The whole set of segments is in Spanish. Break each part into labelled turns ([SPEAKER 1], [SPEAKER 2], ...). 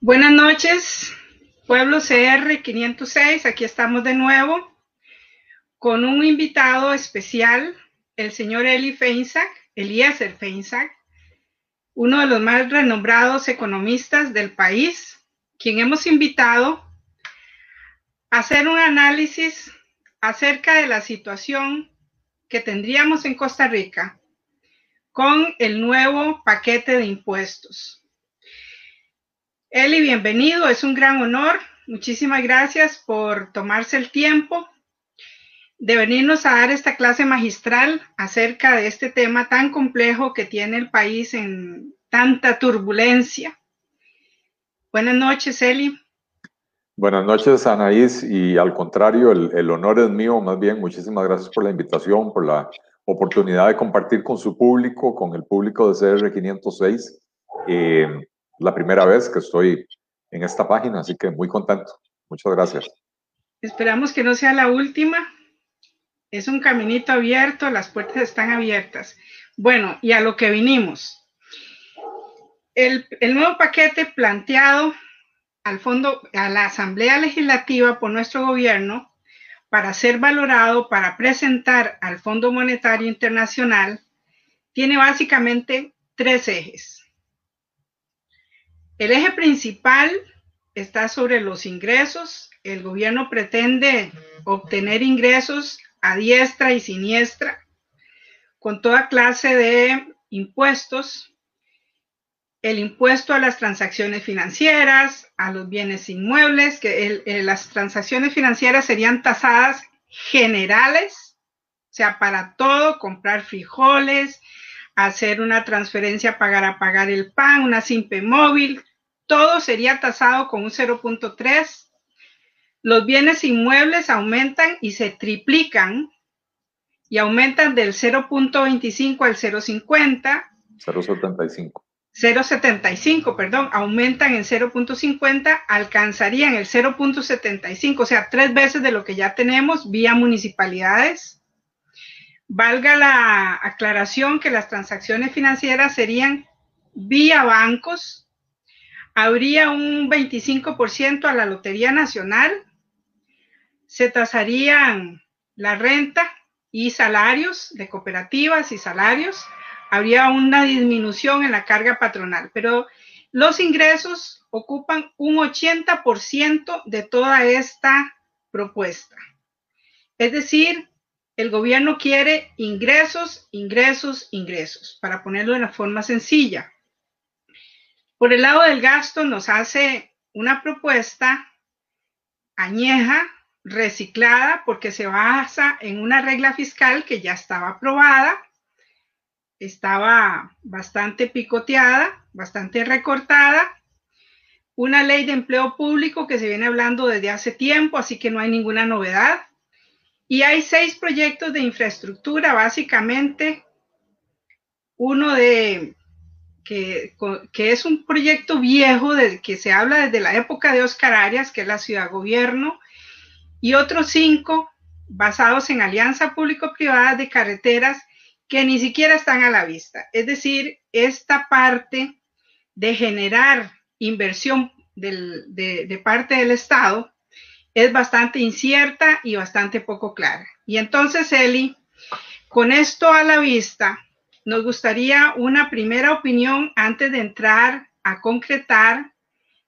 [SPEAKER 1] Buenas noches, Pueblo CR 506. Aquí estamos de nuevo con un invitado especial, el señor Eli Feinsack, Eliezer Feinsack, uno de los más renombrados economistas del país, quien hemos invitado a hacer un análisis acerca de la situación que tendríamos en Costa Rica con el nuevo paquete de impuestos. Eli, bienvenido, es un gran honor. Muchísimas gracias por tomarse el tiempo de venirnos a dar esta clase magistral acerca de este tema tan complejo que tiene el país en tanta turbulencia. Buenas noches, Eli.
[SPEAKER 2] Buenas noches, Anaís, y al contrario, el, honor es mío, más bien, muchísimas gracias por la invitación, por la oportunidad de compartir con su público, con el público de CR 506 la primera vez que estoy en esta página, así que muy contento. Muchas gracias.
[SPEAKER 1] Esperamos que no sea la última. Es un caminito abierto, las puertas están abiertas. Bueno, y a lo que vinimos. El, nuevo paquete planteado al fondo, a la Asamblea Legislativa por nuestro gobierno para ser valorado, para presentar al Fondo Monetario Internacional, tiene básicamente tres ejes. El eje principal está sobre los ingresos. El gobierno pretende obtener ingresos a diestra y siniestra con toda clase de impuestos. El impuesto a las transacciones financieras, a los bienes inmuebles, que las transacciones financieras serían tasadas generales, o sea, para todo, comprar frijoles, hacer una transferencia, pagar a pagar el pan, una simple móvil, todo sería tasado con un 0.3. Los bienes inmuebles aumentan y se triplican y aumentan del 0.25 al 0.50.
[SPEAKER 2] 0.75.
[SPEAKER 1] 0.75, perdón, aumentan en 0.50, alcanzarían el 0.75, o sea, tres veces de lo que ya tenemos vía municipalidades. Valga la aclaración que las transacciones financieras serían vía bancos, habría un 25% a la Lotería Nacional, se tasarían la renta y salarios de cooperativas y salarios, habría una disminución en la carga patronal, pero los ingresos ocupan un 80% de toda esta propuesta. Es decir, el gobierno quiere ingresos, ingresos, ingresos, para ponerlo de una forma sencilla. Por el lado del gasto nos hace una propuesta añeja, reciclada, porque se basa en una regla fiscal que ya estaba aprobada, estaba bastante picoteada, bastante recortada, una ley de empleo público que se viene hablando desde hace tiempo, así que no hay ninguna novedad. Y hay seis proyectos de infraestructura, básicamente uno de que, es un proyecto viejo del que se habla desde la época de Oscar Arias, que es la ciudad gobierno, y otros cinco basados en alianza público-privada de carreteras que ni siquiera están a la vista. Es decir, esta parte de generar inversión de, de parte del Estado es bastante incierta y bastante poco clara. Y entonces, Eli, con esto a la vista, nos gustaría una primera opinión antes de entrar a concretar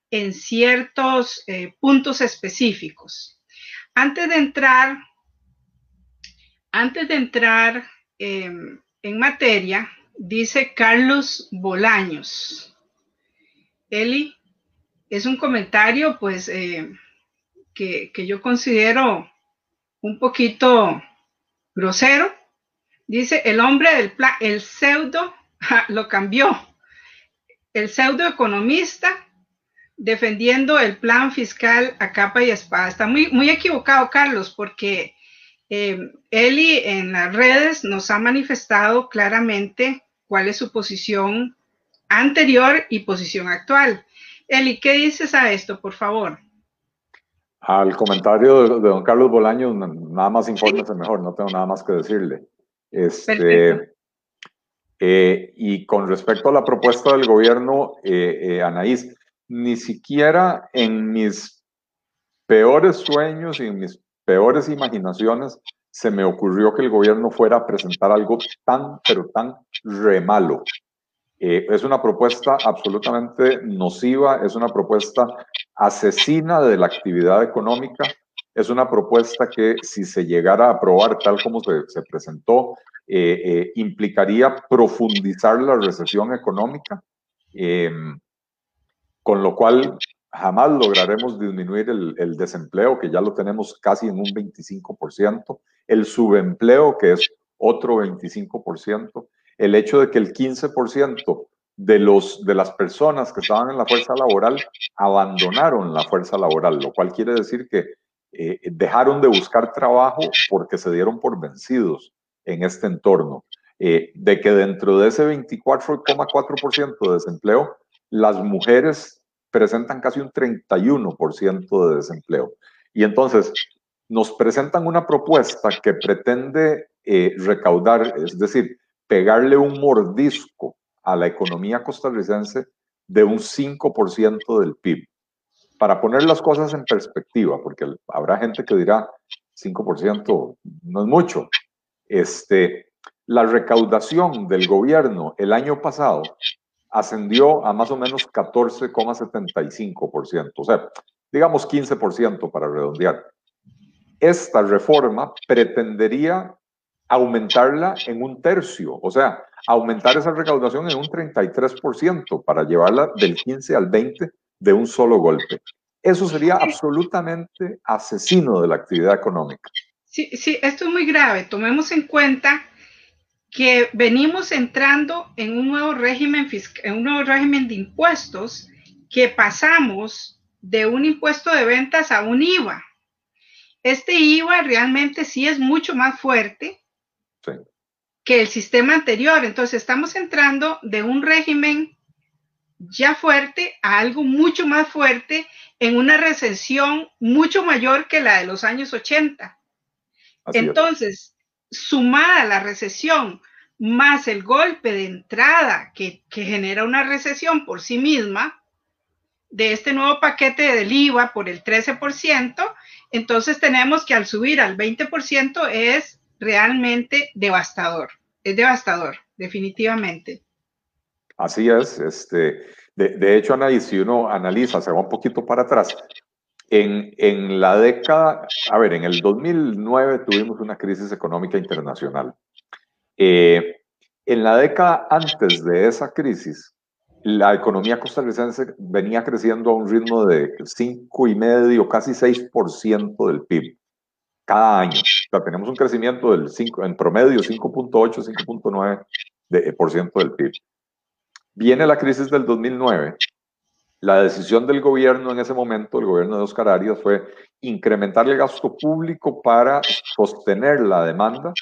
[SPEAKER 1] en ciertos eh, puntos específicos. Antes de entrar, antes de entrar em, en materia, dice Carlos Bolaños. Eli, es un comentario pues eh, que, yo considero un poquito grosero Dice, el hombre del plan, el pseudo, lo cambió. El pseudo economista defendiendo el plan fiscal a capa y espada. Está muy, muy equivocado, Carlos, porque eh, Eli en las redes nos ha manifestado claramente cuál es su posición anterior y posición actual. Eli, ¿qué dices a esto, por favor?
[SPEAKER 2] Al comentario de, don Carlos Bolaño, nada más infórmese mejor, no tengo nada más que decirle. Este, eh, y con respecto a la propuesta del gobierno, eh, eh, Anaís, ni siquiera en mis peores sueños y en mis peores imaginaciones se me ocurrió que el gobierno fuera a presentar algo tan, pero tan re malo. Eh, es una propuesta absolutamente nociva, es una propuesta asesina de la actividad económica, es una propuesta que si se llegara a aprobar tal como se, presentó, eh, eh, implicaría profundizar la recesión económica, em, con lo cual jamás lograremos disminuir el, el, desempleo, que ya lo tenemos casi en un 25%, el subempleo, que es otro 25%, el hecho de que el 15% de, los, de las personas que estaban en la fuerza laboral abandonaron la fuerza laboral, lo cual quiere decir que eh, dejaron de buscar trabajo porque se dieron por vencidos en este entorno. Eh, de que dentro de ese 24,4% de desempleo, las mujeres presentan casi un 31% de desempleo. Y entonces nos presentan una propuesta que pretende eh, recaudar, es decir, pegarle un mordisco a la economía costarricense de un 5% del PIB. Para poner las cosas en perspectiva, porque habrá gente que dirá 5% no es mucho. Este, la recaudación del gobierno el año pasado ascendió a más o menos 14,75%, o sea, digamos 15% para redondear. Esta reforma pretendería aumentarla en un tercio, o sea, aumentar esa recaudación en un 33% para llevarla del 15 al 20 de un solo golpe. Eso sería absolutamente asesino de la actividad económica.
[SPEAKER 1] Sí, sí, esto es muy grave. Tomemos en cuenta que venimos entrando en un nuevo régimen en un nuevo régimen de impuestos que pasamos de un impuesto de ventas a un IVA. Este IVA realmente sí es mucho más fuerte que el sistema anterior. Entonces estamos entrando de un régimen ya fuerte a algo mucho más fuerte en una recesión mucho mayor que la de los años 80. Entonces, sumada la recesión más el golpe de entrada que, que, genera una recesión por sí misma, de este nuevo paquete del IVA por el 13%, entonces tenemos que al subir al 20% es realmente devastador. Es devastador, definitivamente.
[SPEAKER 2] Así es. Este, de, de hecho, Anaí, si uno analiza, se va un poquito para atrás, en, en, la década, a ver, en el 2009 tuvimos una crisis económica internacional. Eh, en la década antes de esa crisis, la economía costarricense venía creciendo a un ritmo de 5,5, casi 6% del PIB cada año. Sea, tenemos un crecimiento del 5, en promedio 5.8, 5.9% del PIB. Viene la crisis del 2009. La decisión del gobierno en ese momento, el gobierno de Oscar Arias, fue incrementar el gasto público para sostener la demanda,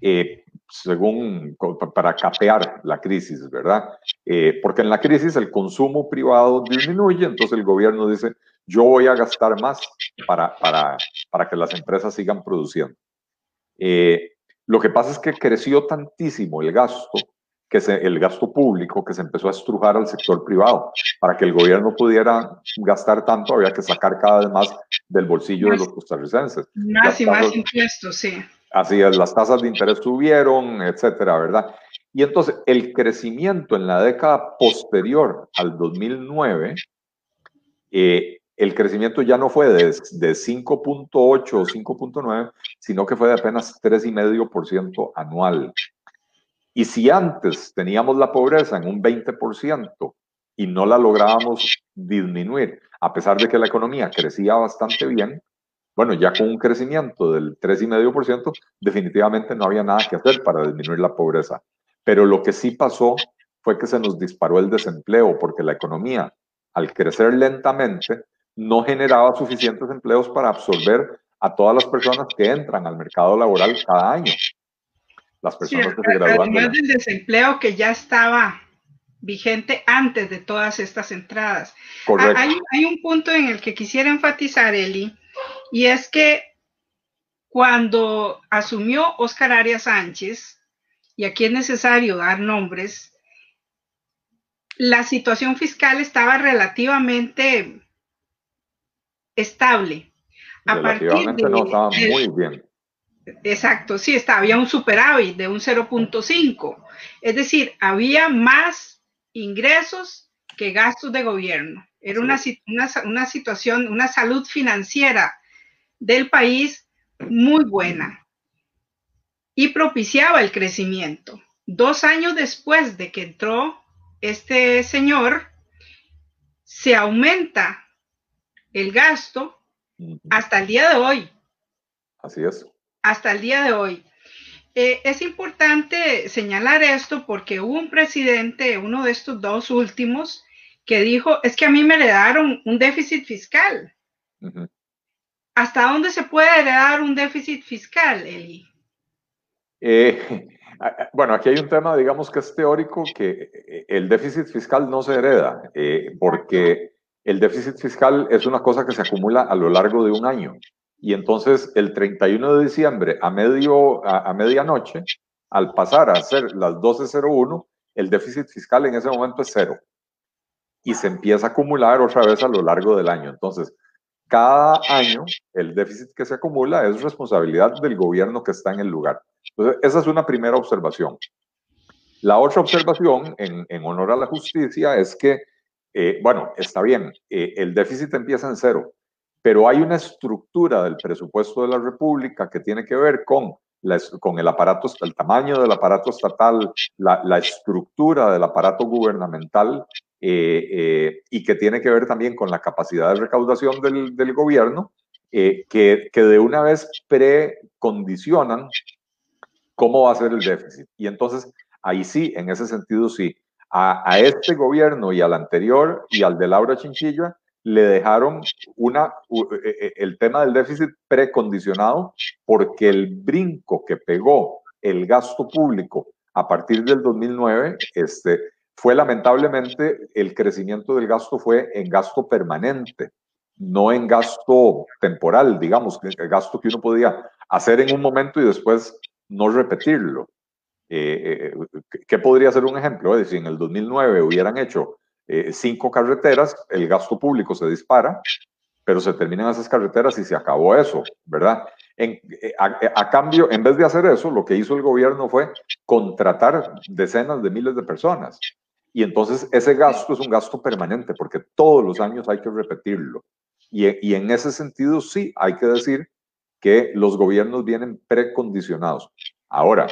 [SPEAKER 2] eh, según para capear la crisis, ¿verdad? Eh, porque en la crisis el consumo privado disminuye, entonces el gobierno dice, yo voy a gastar más para, para, para que las empresas sigan produciendo. Eh, lo que pasa es que creció tantísimo el gasto, que se, el gasto público, que se empezó a estrujar al sector privado. Para que el gobierno pudiera gastar tanto, había que sacar cada vez más del bolsillo de los costarricenses.
[SPEAKER 1] Más y más impuestos, sí.
[SPEAKER 2] Así es, las tasas de interés subieron, etcétera, ¿verdad? Y entonces el crecimiento en la década posterior al 2009 eh, el crecimiento ya no fue de, de 5.8 o 5.9, sino que fue de apenas 3,5% anual. Y si antes teníamos la pobreza en un 20% y no la lográbamos disminuir, a pesar de que la economía crecía bastante bien, bueno, ya con un crecimiento del 3,5%, definitivamente no había nada que hacer para disminuir la pobreza. Pero lo que sí pasó fue que se nos disparó el desempleo, porque la economía, al crecer lentamente, no generaba suficientes empleos para absorber a todas las personas que entran al mercado laboral cada año.
[SPEAKER 1] Las personas que se gradúan. Además del desempleo que ya estaba vigente antes de todas estas entradas. Correcto. Hay, hay un punto en el que quisiera enfatizar, Eli, y es que cuando asumió Oscar Arias Sánchez, y aquí es necesario dar nombres, la situación fiscal estaba relativamente estable.
[SPEAKER 2] A partir de, no estaba muy bien.
[SPEAKER 1] Exacto, sí, está, había un superávit de un 0.5. Es decir, había más ingresos que gastos de gobierno. Era una, una, situación, una salud financiera del país muy buena y propiciaba el crecimiento. Dos años después de que entró este señor, se aumenta el gasto hasta el día de hoy.
[SPEAKER 2] Así es.
[SPEAKER 1] Hasta el día de hoy. Eh, es importante señalar esto porque hubo un presidente, uno de estos dos últimos, que dijo, es que a mí me heredaron un déficit fiscal. ¿Hasta dónde se puede heredar un déficit fiscal, Eli?
[SPEAKER 2] Eh, bueno, aquí hay un tema, digamos que es teórico, que eh, el déficit fiscal no se hereda, porque el déficit fiscal es una cosa que se acumula a lo largo de un año. Y entonces el 31 de diciembre a, medio, a, medianoche, al pasar a ser las 12.01, el déficit fiscal en ese momento es cero. Y se empieza a acumular otra vez a lo largo del año. Entonces, cada año el déficit que se acumula es responsabilidad del gobierno que está en el lugar. Entonces, esa es una primera observación. La otra observación, en, en honor a la justicia, es que, eh, bueno, está bien, eh, el déficit empieza en cero, pero hay una estructura del presupuesto de la República que tiene que ver con, el tamaño del aparato estatal, la, estructura del aparato gubernamental eh, y que tiene que ver también con la capacidad de recaudación del, gobierno, que, que de una vez precondicionan cómo va a ser el déficit. Y entonces, ahí sí, en ese sentido sí, a, este gobierno y al anterior y al de Laura Chinchilla le dejaron una, e, e, el tema del déficit precondicionado porque el brinco que pegó el gasto público a partir del 2009 este, fue lamentablemente el crecimiento del gasto fue en gasto permanente, no en gasto temporal, digamos, el gasto que uno podía hacer en un momento y después no repetirlo. Eh, eh, ¿Qué podría ser un ejemplo? Es decir, en el 2009 hubieran hecho eh, cinco carreteras, el gasto público se dispara, pero se terminan esas carreteras y se acabó eso, ¿verdad? En, eh, a, cambio, en vez de hacer eso, lo que hizo el gobierno fue contratar decenas de miles de personas. Y entonces ese gasto es un gasto permanente porque todos los años hay que repetirlo. Y, y en ese sentido sí hay que decir que los gobiernos vienen precondicionados. Ahora,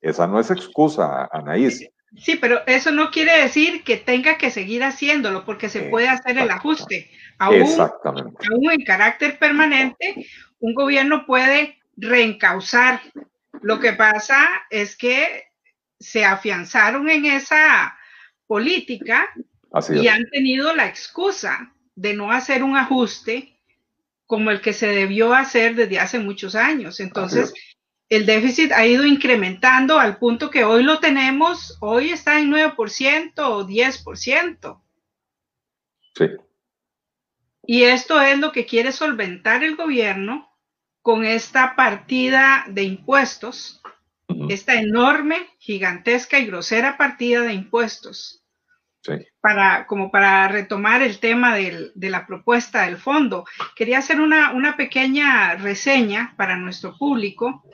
[SPEAKER 2] esa no es excusa, Anaís.
[SPEAKER 1] Sí, pero eso no quiere decir que tenga que seguir haciéndolo, porque se puede hacer el ajuste. Aún, aún en carácter permanente, un gobierno puede reencauzar. Lo que pasa es que se afianzaron en esa política y han tenido la excusa de no hacer un ajuste como el que se debió hacer desde hace muchos años. Entonces, el déficit ha ido incrementando al punto que hoy lo tenemos, hoy está en 9% o 10%.
[SPEAKER 2] Sí.
[SPEAKER 1] Y esto es lo que quiere solventar el gobierno con esta partida de impuestos, esta enorme, gigantesca y grosera partida de impuestos.
[SPEAKER 2] Sí.
[SPEAKER 1] Para, como para retomar el tema de la propuesta del fondo, quería hacer una, una pequeña reseña para nuestro público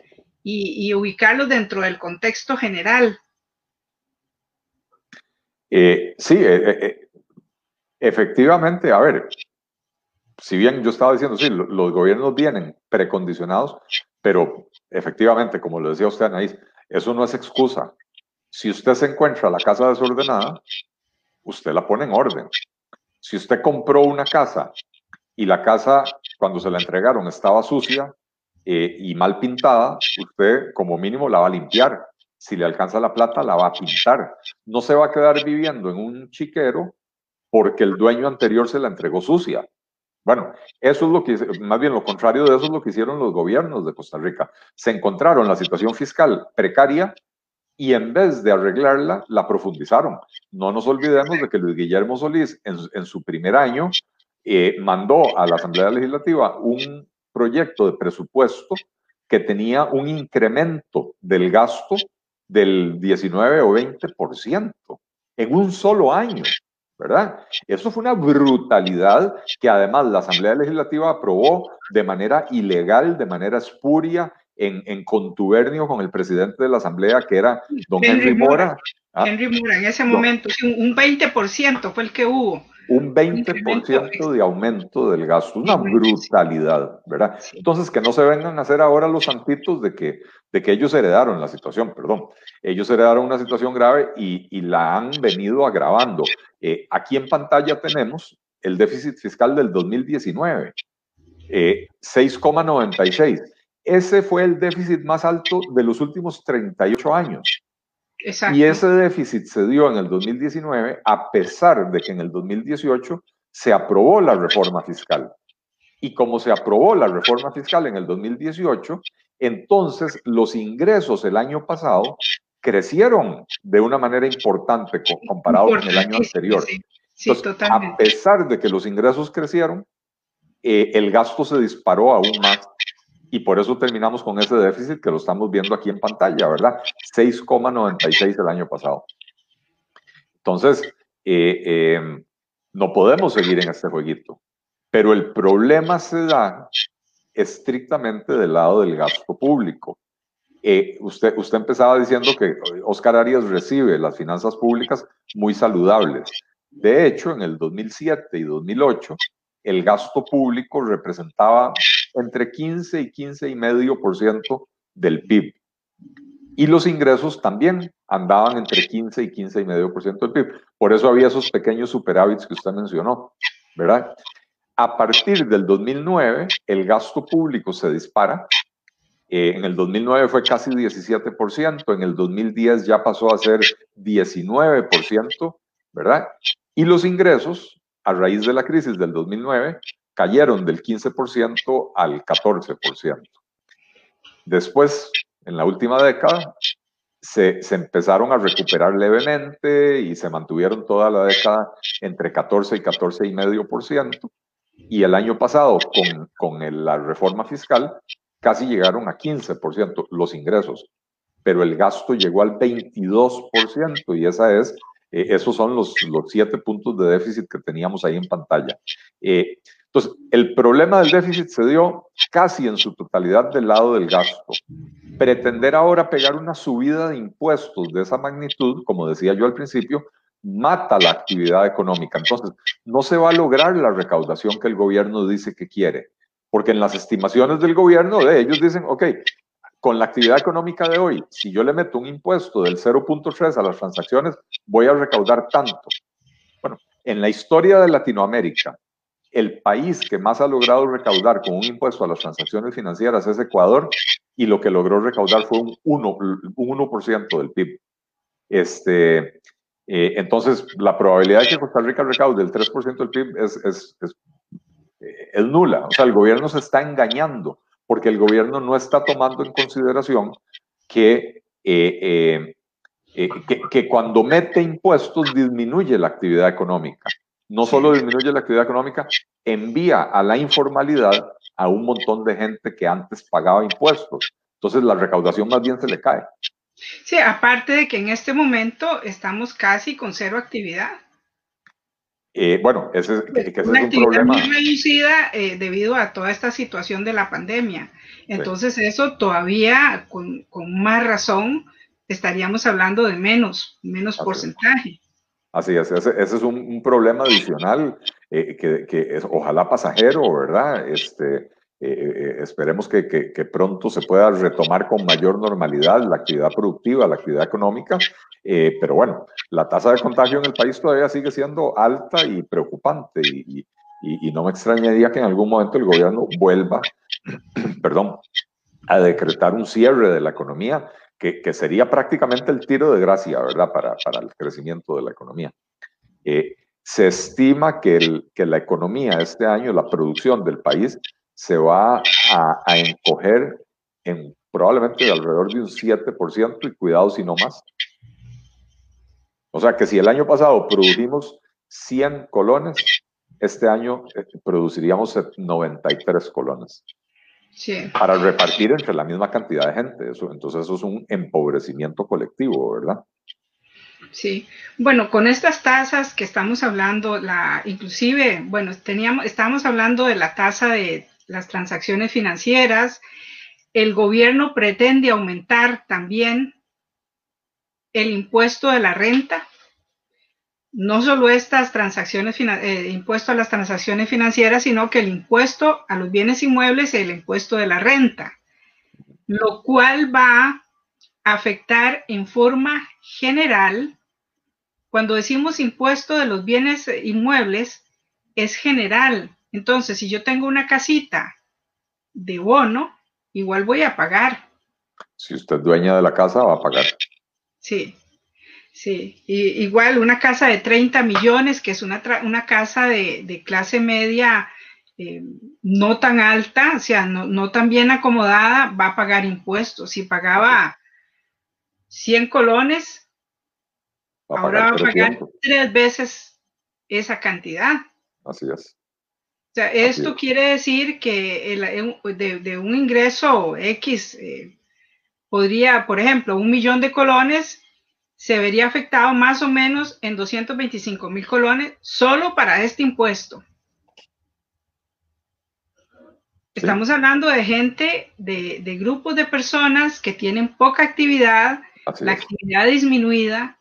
[SPEAKER 1] y, ubicarlo dentro del contexto general.
[SPEAKER 2] Eh, sí, eh, eh, efectivamente, a ver, si bien yo estaba diciendo, sí, los gobiernos vienen precondicionados, pero efectivamente, como lo decía usted, Anaís, eso no es excusa. Si usted se encuentra la casa desordenada, usted la pone en orden. Si usted compró una casa y la casa, cuando se la entregaron, estaba sucia, eh, y mal pintada, usted como mínimo la va a limpiar. Si le alcanza la plata, la va a pintar. No se va a quedar viviendo en un chiquero porque el dueño anterior se la entregó sucia. Bueno, eso es lo que, más bien lo contrario de eso es lo que hicieron los gobiernos de Costa Rica. Se encontraron la situación fiscal precaria y en vez de arreglarla, la profundizaron. No nos olvidemos de que Luis Guillermo Solís, en, su primer año, eh, mandó a la Asamblea Legislativa un proyecto de presupuesto que tenía un incremento del gasto del 19 o 20%. en un solo año, ¿verdad? Eso fue una brutalidad que además la Asamblea Legislativa aprobó de manera ilegal, de manera espuria, en, contubernio con el presidente de la Asamblea, que era don Henry, Mora.
[SPEAKER 1] ¿ah? Henry Mora, en ese momento, un 20% fue el que hubo
[SPEAKER 2] un 20% de aumento del gasto, una brutalidad, ¿verdad? Entonces, que no se vengan a hacer ahora los santitos de que, de que ellos heredaron la situación, perdón. Ellos heredaron una situación grave y, y la han venido agravando. Eh, aquí en pantalla tenemos el déficit fiscal del 2019, 6,96. Eh, Ese fue el déficit más alto de los últimos 38 años. Y ese déficit se dio en el 2019 a pesar de que en el 2018 se aprobó la reforma fiscal. Y como se aprobó la reforma fiscal en el 2018, entonces los ingresos el año pasado crecieron de una manera importante comparado con el año anterior. a pesar de que los ingresos crecieron, eh, el gasto se disparó aún más y por eso terminamos con ese déficit que lo estamos viendo aquí en pantalla, ¿verdad? 6,96 el año pasado. Entonces, eh, eh, no podemos seguir en este jueguito, pero el problema se da estrictamente del lado del gasto público. Eh, usted, usted empezaba diciendo que Oscar Arias recibe las finanzas públicas muy saludables. De hecho, en el 2007 y 2008, el gasto público representaba entre 15 y 15 y medio por ciento del PIB. Y los ingresos también andaban entre 15 y 15 y medio por ciento del PIB. Por eso había esos pequeños superávits que usted mencionó, ¿verdad? A partir del 2009, el gasto público se dispara. Eh, en el 2009 fue casi 17%, en el 2010 ya pasó a ser 19%, ¿verdad? Y los ingresos a raíz de la crisis del 2009, cayeron del 15% al 14%. Después, en la última década, se, empezaron a recuperar levemente y se mantuvieron toda la década entre 14 y 14,5%. Y el año pasado, con, con la reforma fiscal, casi llegaron a 15% los ingresos, pero el gasto llegó al 22% y esa es eh, esos son los, los siete puntos de déficit que teníamos ahí en pantalla. Eh, entonces, el problema del déficit se dio casi en su totalidad del lado del gasto. Pretender ahora pegar una subida de impuestos de esa magnitud, como decía yo al principio, mata la actividad económica. Entonces, no se va a lograr la recaudación que el gobierno dice que quiere, porque en las estimaciones del gobierno, de ellos dicen, ok, con la actividad económica de hoy, si yo le meto un impuesto del 0.3 a las transacciones, voy a recaudar tanto. Bueno, en la historia de Latinoamérica, el país que más ha logrado recaudar con un impuesto a las transacciones financieras es Ecuador y lo que logró recaudar fue un 1%, un del PIB. Este, eh, entonces, la probabilidad de que Costa Rica recaude el 3% del PIB eh, es nula. O sea, el gobierno se está engañando porque el gobierno no está tomando en consideración que, eh, que, cuando mete impuestos disminuye la actividad económica. No solo disminuye la actividad económica, envía a la informalidad a un montón de gente que antes pagaba impuestos. Entonces la recaudación más bien se le cae.
[SPEAKER 1] Sí, aparte de que en este momento estamos casi con cero actividad.
[SPEAKER 2] Eh, bueno, ese,
[SPEAKER 1] es un problema. Muy reducida eh, debido a toda esta situación de la pandemia. Entonces, eso todavía, con, más razón, estaríamos hablando de menos, menos porcentaje.
[SPEAKER 2] Así es, ese, es un, problema adicional eh, que, que es, ojalá pasajero, ¿verdad? Este, eh, eh, esperemos que, que, pronto se pueda retomar con mayor normalidad la actividad productiva, la actividad económica, pero bueno, la tasa de contagio en el país todavía sigue siendo alta y preocupante y, y, no me extrañaría que en algún momento el gobierno vuelva, perdón, a decretar un cierre de la economía, que, que, sería prácticamente el tiro de gracia, ¿verdad?, para, para el crecimiento de la economía. se estima que, el, que la economía este año, la producción del país, se va a, encoger en probablemente alrededor de un 7% y cuidado si no más. O sea que si el año pasado produjimos 100 colones, este año eh, produciríamos 93 colones. Sí. Para repartir entre la misma cantidad de gente. Eso, entonces eso es un empobrecimiento colectivo, ¿verdad?
[SPEAKER 1] Sí, bueno, con estas tasas que estamos hablando, la, inclusive, bueno, teníamos, estábamos hablando de la tasa de las transacciones financieras. El gobierno pretende aumentar también el impuesto de la renta. No solo estas transacciones, eh, impuesto a las transacciones financieras, sino que el impuesto a los bienes inmuebles y el impuesto de la renta, lo cual va a afectar en forma general cuando decimos impuesto de los bienes inmuebles, es general. Entonces, si yo tengo una casita de bono, igual voy a pagar.
[SPEAKER 2] Si usted es dueña de la casa, va a pagar.
[SPEAKER 1] Sí, sí. igual una casa de 30 millones, que es una, una casa de, clase media eh, no tan alta, o sea, no, no, tan bien acomodada, va a pagar impuestos. Si pagaba 100 colones, Ahora va a pagar tres veces esa cantidad.
[SPEAKER 2] Así es.
[SPEAKER 1] O sea, esto quiere decir que de, un ingreso X eh, podría, por ejemplo, un millón de colones se vería afectado más o menos en 225 mil colones solo para este impuesto. Estamos hablando de gente, de, grupos de personas que tienen poca actividad, la actividad disminuida,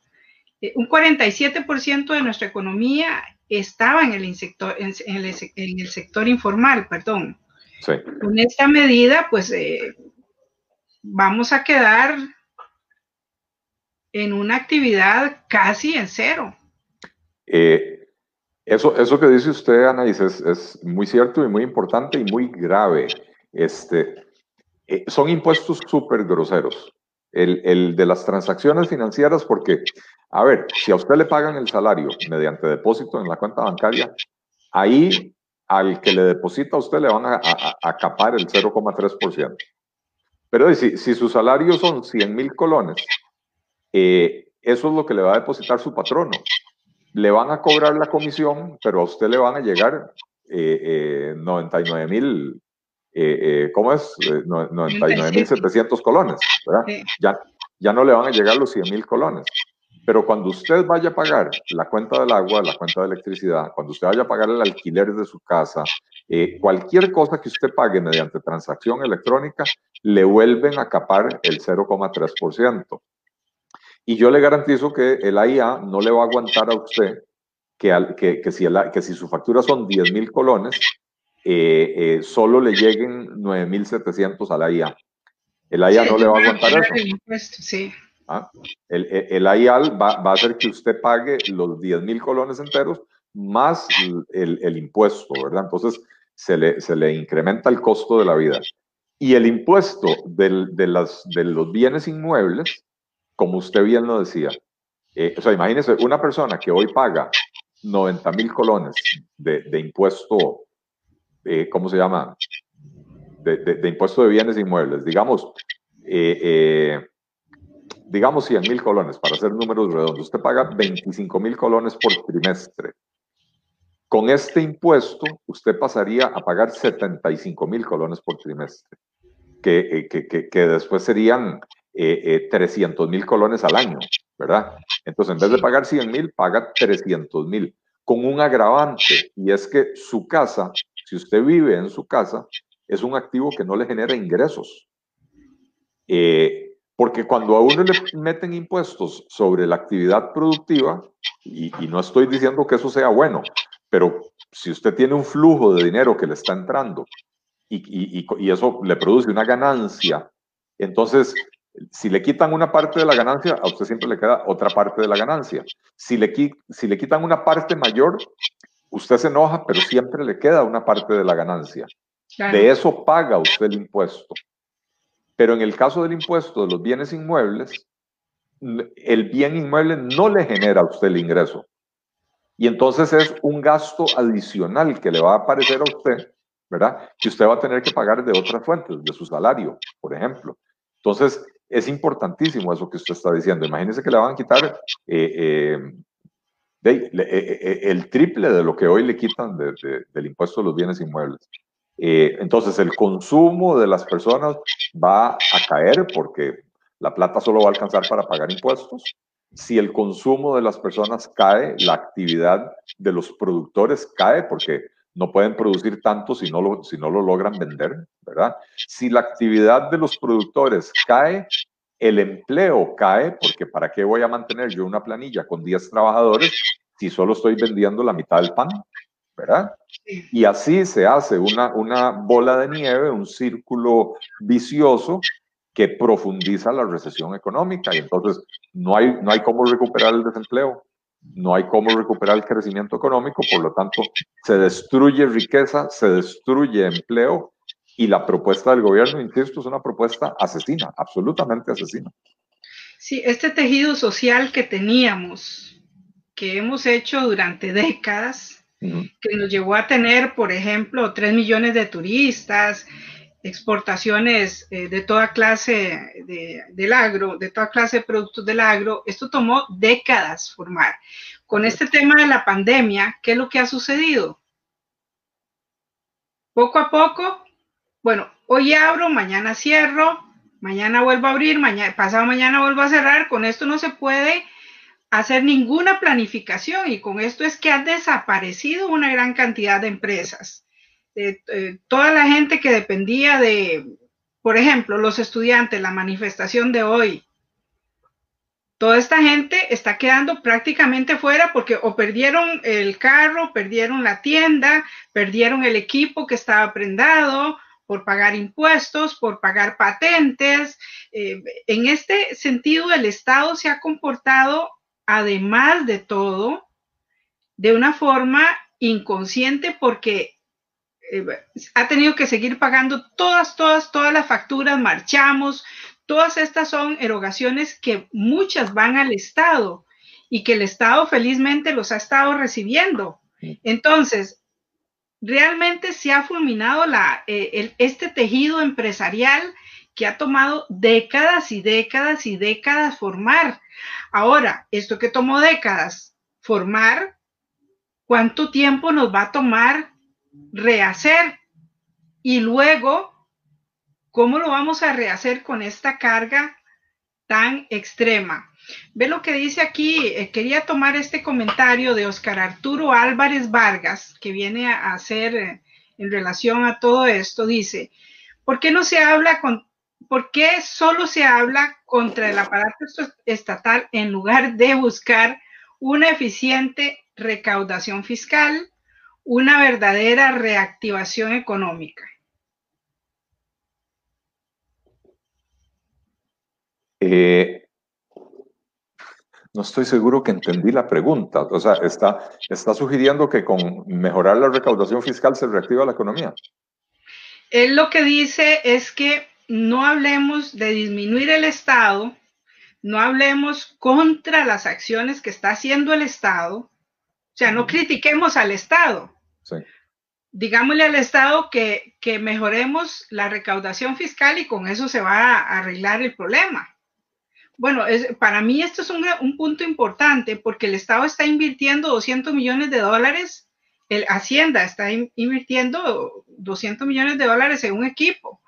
[SPEAKER 1] eh, un 47% de nuestra economía estaba en el, sector, en, el, sector informal, perdón. Con esta medida, pues eh, vamos a quedar en una actividad casi en cero.
[SPEAKER 2] Eh, eso, eso que dice usted, Anaís, es, es, muy cierto y muy importante y muy grave. Este, son impuestos súper groseros. El, el, de las transacciones financieras, porque a ver, si a usted le pagan el salario mediante depósito en la cuenta bancaria, ahí al que le deposita usted le van a, a, capar el 0,3%. Pero si, si su salario son 100 mil colones, eh, eso es lo que le va a depositar su patrono. Le van a cobrar la comisión, pero a usted le van a llegar eh, 99 eh, mil, eh, ¿cómo es? 99 mil 700 colones, ¿verdad? Ya, ya no le van a llegar los 100 mil colones. Pero cuando usted vaya a pagar la cuenta del agua, la cuenta de electricidad, cuando usted vaya a pagar el alquiler de su casa, eh, cualquier cosa que usted pague mediante transacción electrónica, le vuelven a capar el 0,3%. Y yo le garantizo que el AIA no le va a aguantar a usted que, que, que, si, el, que si su factura son 10 mil colones, eh, eh, solo le lleguen 9.700 a la IA. El AIA no le va a aguantar eso. sí. ¿Ah? El, el, IAL va, va, a hacer que usted pague los 10 mil colones enteros más el, el, impuesto, ¿verdad? Entonces se le, se le incrementa el costo de la vida. Y el impuesto del, de, las, de los bienes inmuebles, como usted bien lo decía, eh, o sea, imagínese una persona que hoy paga 90 mil colones de, impuesto, eh, ¿cómo se llama? De, impuesto de bienes inmuebles, digamos, eh, eh digamos 100 mil colones, para hacer números redondos, usted paga 25 mil colones por trimestre. Con este impuesto, usted pasaría a pagar 75 mil colones por trimestre, que, eh, después serían eh, 300 eh, mil colones al año, ¿verdad? Entonces, en vez de pagar 100 mil, paga 300 mil, con un agravante, y es que su casa, si usted vive en su casa, es un activo que no le genera ingresos. Eh, porque cuando a uno le meten impuestos sobre la actividad productiva, y, no estoy diciendo que eso sea bueno, pero si usted tiene un flujo de dinero que le está entrando y, y, y eso le produce una ganancia, entonces si le quitan una parte de la ganancia, a usted siempre le queda otra parte de la ganancia. Si le, si le quitan una parte mayor, usted se enoja, pero siempre le queda una parte de la ganancia. De eso paga usted el impuesto. Pero en el caso del impuesto de los bienes inmuebles, el bien inmueble no le genera a usted el ingreso. Y entonces es un gasto adicional que le va a aparecer a usted, ¿verdad? Que usted va a tener que pagar de otras fuentes, de su salario, por ejemplo. Entonces, es importantísimo eso que usted está diciendo. Imagínese que le van a quitar eh, eh, eh, el triple de lo que hoy le quitan del impuesto de los bienes inmuebles. Eh, entonces el consumo de las personas va a caer porque la plata solo va a alcanzar para pagar impuestos Si el consumo de las personas cae, la actividad de los productores cae porque no pueden producir tanto si no lo, si no lo logran vender, ¿verdad? Si la actividad de los productores cae, el empleo cae, porque ¿para qué voy a mantener yo una planilla con 10 trabajadores si solo estoy vendiendo la mitad del pan? ¿Verdad? Y así se hace una, una bola de nieve, un círculo vicioso que profundiza la recesión económica y entonces no hay, no hay cómo recuperar el desempleo, no hay cómo recuperar el crecimiento económico, por lo tanto se destruye riqueza, se destruye empleo y la propuesta del gobierno, insisto, es una propuesta asesina, absolutamente asesina.
[SPEAKER 1] Sí, este tejido social que teníamos, que hemos hecho durante décadas, que nos llevó a tener, por ejemplo, 3 millones de turistas, exportaciones eh, de toda clase de, del agro, de toda clase de productos del agro, esto tomó décadas formar. Con este tema de la pandemia, ¿qué es lo que ha sucedido? Poco a poco, bueno, hoy abro, mañana cierro, mañana vuelvo a abrir, mañana, pasado mañana vuelvo a cerrar, con esto no se puede hacer ninguna planificación y con esto es que ha desaparecido una gran cantidad de empresas. Eh, toda la gente que dependía de, por ejemplo, los estudiantes, la manifestación de hoy, toda esta gente está quedando prácticamente fuera porque o perdieron el carro, perdieron la tienda, perdieron el equipo que estaba prendado por pagar impuestos, por pagar patentes. Eh, en este sentido, el Estado se ha comportado además de todo, de una forma inconsciente porque eh, ha tenido que seguir pagando todas, todas, todas las facturas, marchamos, todas estas son erogaciones que muchas van al Estado y que el Estado felizmente los ha estado recibiendo. Entonces, realmente se ha fulminado la, eh, este tejido empresarial que ha tomado décadas y décadas y décadas formar. Ahora, esto que tomó décadas formar, ¿cuánto tiempo nos va a tomar rehacer? Y luego, ¿cómo lo vamos a rehacer con esta carga tan extrema? Ve lo que dice aquí, eh, quería tomar este comentario de Oscar Arturo Álvarez Vargas, que viene a hacer eh, en relación a todo esto, dice, ¿por qué no se habla con, ¿por qué solo se habla contra el aparato estatal en lugar de buscar una eficiente recaudación fiscal, una verdadera reactivación económica?
[SPEAKER 2] Eh, no estoy seguro que entendí la pregunta. O sea, está, está sugiriendo que con mejorar la recaudación fiscal se reactiva la economía.
[SPEAKER 1] Él lo que dice es que no hablemos de disminuir el Estado, no hablemos contra las acciones que está haciendo el Estado, o sea, no critiquemos al Estado. Digámosle al Estado que, mejoremos la recaudación fiscal y con eso se va a arreglar el problema. Bueno, para mí esto es un, un, punto importante porque el Estado está invirtiendo 200 millones de dólares, el Hacienda está invirtiendo 200 millones de dólares en un equipo.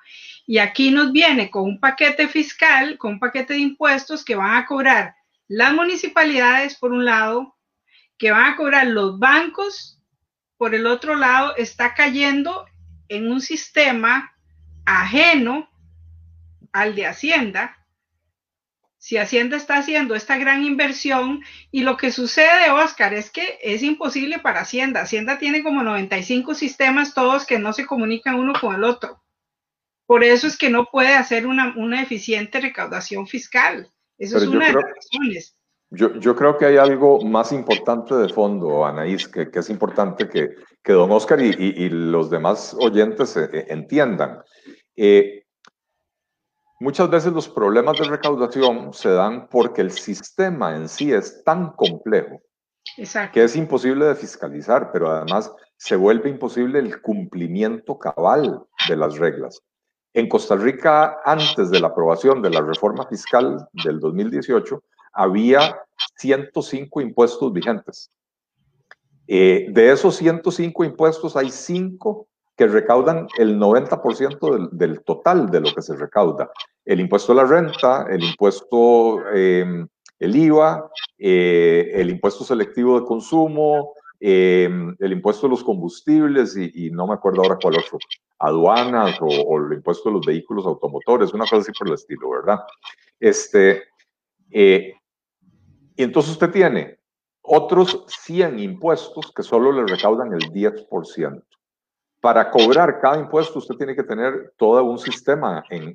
[SPEAKER 1] Y aquí nos viene con un paquete fiscal, con un paquete de impuestos que van a cobrar las municipalidades por un lado, que van a cobrar los bancos, por el otro lado, está cayendo en un sistema ajeno al de Hacienda. Si Hacienda está haciendo esta gran inversión y lo que sucede, Oscar, es que es imposible para Hacienda. Hacienda tiene como 95 sistemas, todos que no se comunican uno con el otro. Por eso es que no puede hacer una, eficiente recaudación fiscal. Eso es una de las razones.
[SPEAKER 2] Yo, creo que hay algo más importante de fondo, Anaís, que, es importante que, que don Oscar y, los demás oyentes eh, eh, entiendan. Eh, muchas veces los problemas de recaudación se dan porque el sistema en sí es tan complejo que es imposible de fiscalizar, pero además se vuelve imposible el cumplimiento cabal de las reglas. En Costa Rica, antes de la aprobación de la reforma fiscal del 2018, había 105 impuestos vigentes. Eh, de esos 105 impuestos, hay 5 que recaudan el 90% del, total de lo que se recauda. El impuesto a la renta, el impuesto em, el IVA, eh, el impuesto selectivo de consumo, eh, el impuesto de los combustibles y, no me acuerdo ahora cuál otro, aduanas o, el impuesto de los vehículos automotores, una cosa así por el estilo, ¿verdad? Este, y entonces usted tiene otros 100 impuestos que solo le recaudan el 10%. Para cobrar cada impuesto usted tiene que tener todo un sistema eh,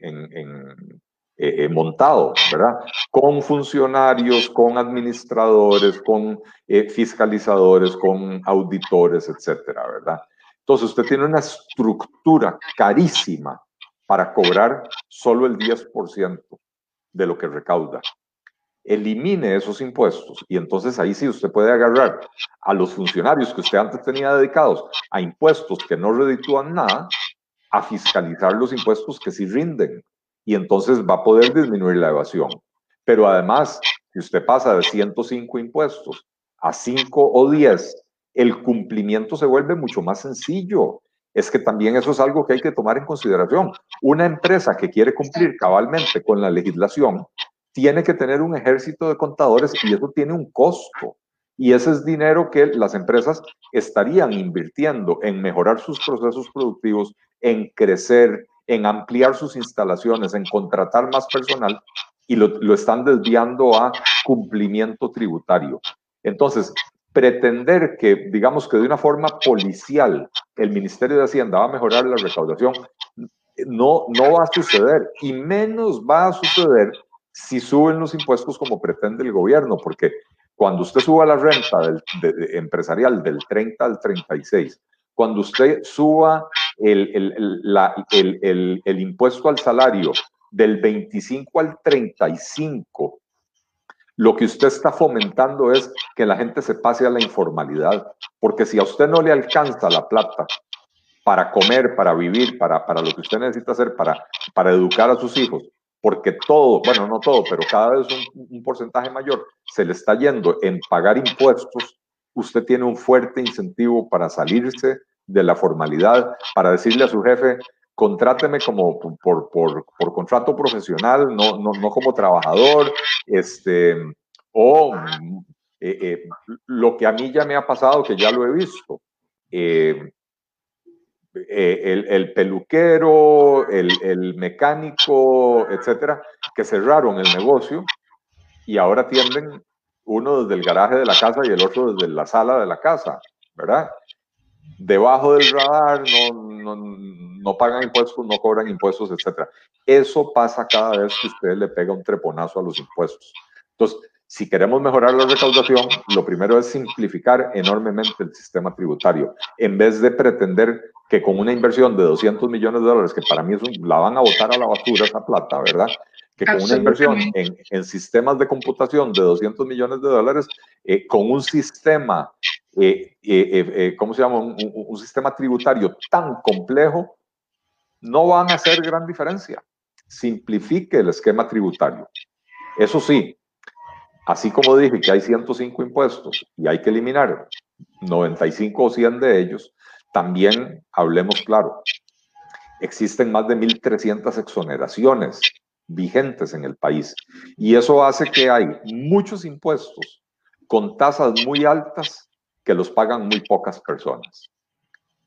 [SPEAKER 2] eh, montado, ¿verdad? Con funcionarios, con administradores, con eh, fiscalizadores, con auditores, etcétera, ¿verdad? Entonces usted tiene una estructura carísima para cobrar solo el 10% de lo que recauda elimine esos impuestos y entonces ahí sí usted puede agarrar a los funcionarios que usted antes tenía dedicados a impuestos que no reditúan nada, a fiscalizar los impuestos que sí rinden y entonces va a poder disminuir la evasión. Pero además, si usted pasa de 105 impuestos a 5 o 10, el cumplimiento se vuelve mucho más sencillo. Es que también eso es algo que hay que tomar en consideración. Una empresa que quiere cumplir cabalmente con la legislación tiene que tener un ejército de contadores y eso tiene un costo. Y ese es dinero que las empresas estarían invirtiendo en mejorar sus procesos productivos, en crecer, en ampliar sus instalaciones, en contratar más personal y lo, lo están desviando a cumplimiento tributario. Entonces, pretender que, digamos que de una forma policial, el Ministerio de Hacienda va a mejorar la recaudación, no, no va a suceder y menos va a suceder si suben los impuestos como pretende el gobierno, porque cuando usted suba la renta empresarial del 30 al 36, cuando usted suba el, el, el, impuesto al salario del 25 al 35, lo que usted está fomentando es que la gente se pase a la informalidad, porque si a usted no le alcanza la plata para comer, para vivir, para, para lo que usted necesita hacer, para, para educar a sus hijos, porque todo, bueno, no todo, pero cada vez un, porcentaje mayor se le está yendo en pagar impuestos, usted tiene un fuerte incentivo para salirse de la formalidad, para decirle a su jefe, contráteme como por, por, por contrato profesional, no, no, no, como trabajador, este, o eh, eh, lo que a mí ya me ha pasado, que ya lo he visto. Eh, eh, el, peluquero, el, mecánico, etcétera, que cerraron el negocio y ahora tienden uno desde el garaje de la casa y el otro desde la sala de la casa, ¿verdad? Debajo del radar, no, no, pagan impuestos, no cobran impuestos, etcétera. Eso pasa cada vez que usted le pega un treponazo a los impuestos. Entonces, si queremos mejorar la recaudación, lo primero es simplificar enormemente el sistema tributario, en vez de pretender que con una inversión de 200 millones de dólares, que para mí es la van a botar a la basura esa plata, ¿verdad? Que con una inversión en, en, sistemas de computación de 200 millones de dólares, eh, con un sistema, eh, eh, ¿cómo se llama? Un, un sistema tributario tan complejo, no van a hacer gran diferencia. Simplifique el esquema tributario. Eso sí, así como dije que hay 105 impuestos y hay que eliminar 95 o 100 de ellos, también hablemos claro, existen más de 1.300 exoneraciones vigentes en el país y eso hace que hay muchos impuestos con tasas muy altas que los pagan muy pocas personas.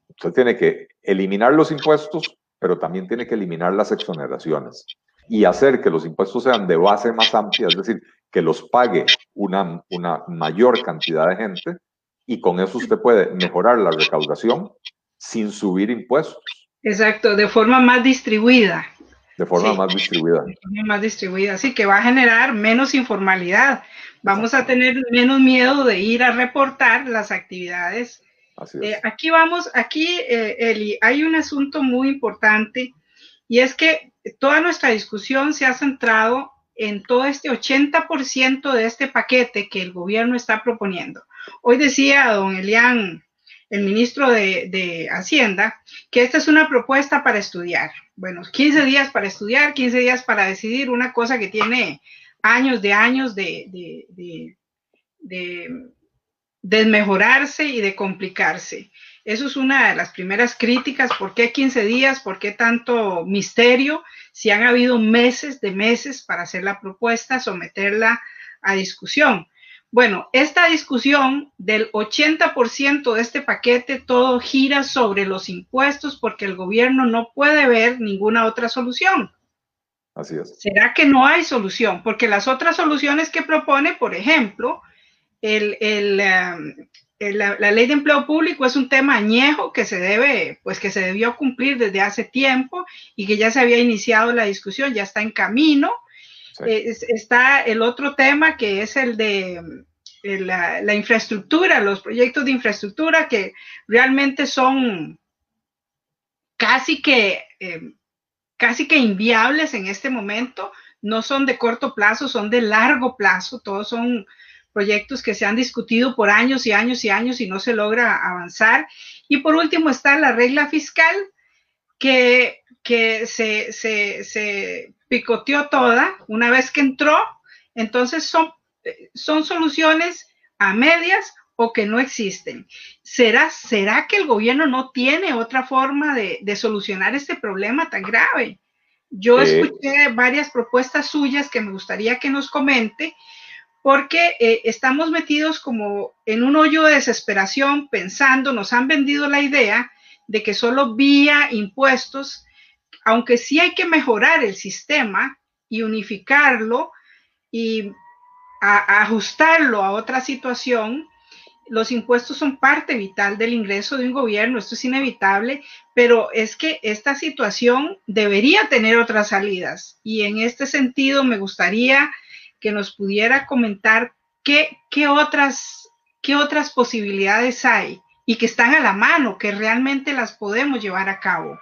[SPEAKER 2] Usted tiene que eliminar los impuestos, pero también tiene que eliminar las exoneraciones y hacer que los impuestos sean de base más amplia, es decir, que los pague una, una mayor cantidad de gente y con eso usted puede mejorar la recaudación sin subir impuestos.
[SPEAKER 1] Exacto, de forma más distribuida.
[SPEAKER 2] De forma más distribuida. De
[SPEAKER 1] forma más distribuida, sí, que va a generar menos informalidad. Vamos a tener menos miedo de ir a reportar las actividades. Así es. Eh, aquí vamos, aquí, eh, Eli, hay un asunto muy importante y es que toda nuestra discusión se ha centrado en todo este 80% de este paquete que el gobierno está proponiendo. Hoy decía don Elian, el ministro de, Hacienda, que esta es una propuesta para estudiar. Bueno, 15 días para estudiar, 15 días para decidir una cosa que tiene años de años de, de, de desmejorarse y de complicarse. Eso es una de las primeras críticas. ¿Por qué 15 días? ¿Por qué tanto misterio? Si han habido meses de meses para hacer la propuesta, someterla a discusión. Bueno, esta discusión del 80% de este paquete, todo gira sobre los impuestos porque el gobierno no puede ver ninguna otra solución.
[SPEAKER 2] Así es.
[SPEAKER 1] ¿Será que no hay solución? Porque las otras soluciones que propone, por ejemplo, el, um, la, la, ley de empleo público es un tema añejo que se debe, pues que se debió cumplir desde hace tiempo y que ya se había iniciado la discusión, ya está en camino. Eh, está el otro tema que es el de eh, la, infraestructura, los proyectos de infraestructura que realmente son casi que, eh, casi que inviables en este momento, no son de corto plazo, son de largo plazo, todos son proyectos que se han discutido por años y años y años y no se logra avanzar. Y por último está la regla fiscal que, que se, se, se picoteó toda una vez que entró, entonces son, son soluciones a medias o que no existen. ¿Será, ¿Será que el gobierno no tiene otra forma de, solucionar este problema tan grave? Yo escuché varias propuestas suyas que me gustaría que nos comente, porque eh, estamos metidos como en un hoyo de desesperación pensando, nos han vendido la idea de que solo vía impuestos aunque sí hay que mejorar el sistema y unificarlo y ajustarlo a otra situación, los impuestos son parte vital del ingreso de un gobierno, esto es inevitable, pero es que esta situación debería tener otras salidas. Y en este sentido me gustaría que nos pudiera comentar qué, qué, otras, qué otras posibilidades hay y que están a la mano, que realmente las podemos llevar a cabo.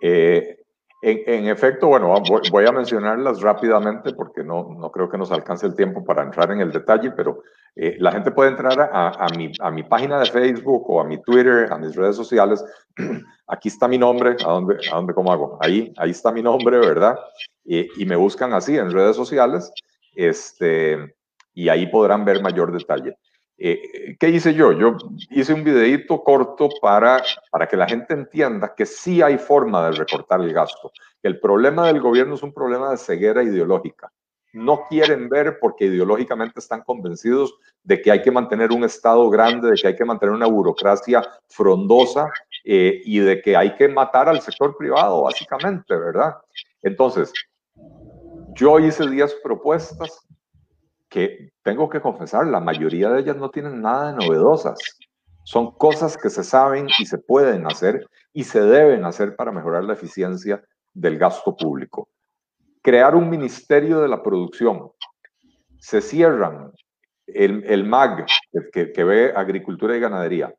[SPEAKER 2] Eh, en, efecto, bueno, voy, a mencionarlas rápidamente porque no, no, creo que nos alcance el tiempo para entrar en el detalle, pero eh, la gente puede entrar a, a, mi, a, mi, página de Facebook o a mi Twitter, a mis redes sociales. Aquí está mi nombre, ¿a dónde, a dónde cómo hago? Ahí, ahí está mi nombre, ¿verdad? Y me buscan así en redes sociales este, y ahí podrán ver mayor detalle. Eh, ¿Qué hice yo? Yo hice un videito corto para, para que la gente entienda que sí hay forma de recortar el gasto. El problema del gobierno es un problema de ceguera ideológica. No quieren ver porque ideológicamente están convencidos de que hay que mantener un Estado grande, de que hay que mantener una burocracia frondosa eh, y de que hay que matar al sector privado, básicamente, ¿verdad? Entonces, yo hice 10 propuestas que tengo que confesar, la mayoría de ellas no tienen nada de novedosas. Son cosas que se saben y se pueden hacer y se deben hacer para mejorar la eficiencia del gasto público. Crear un ministerio de la producción. Se cierran el, el MAG, que, que, ve agricultura y ganadería.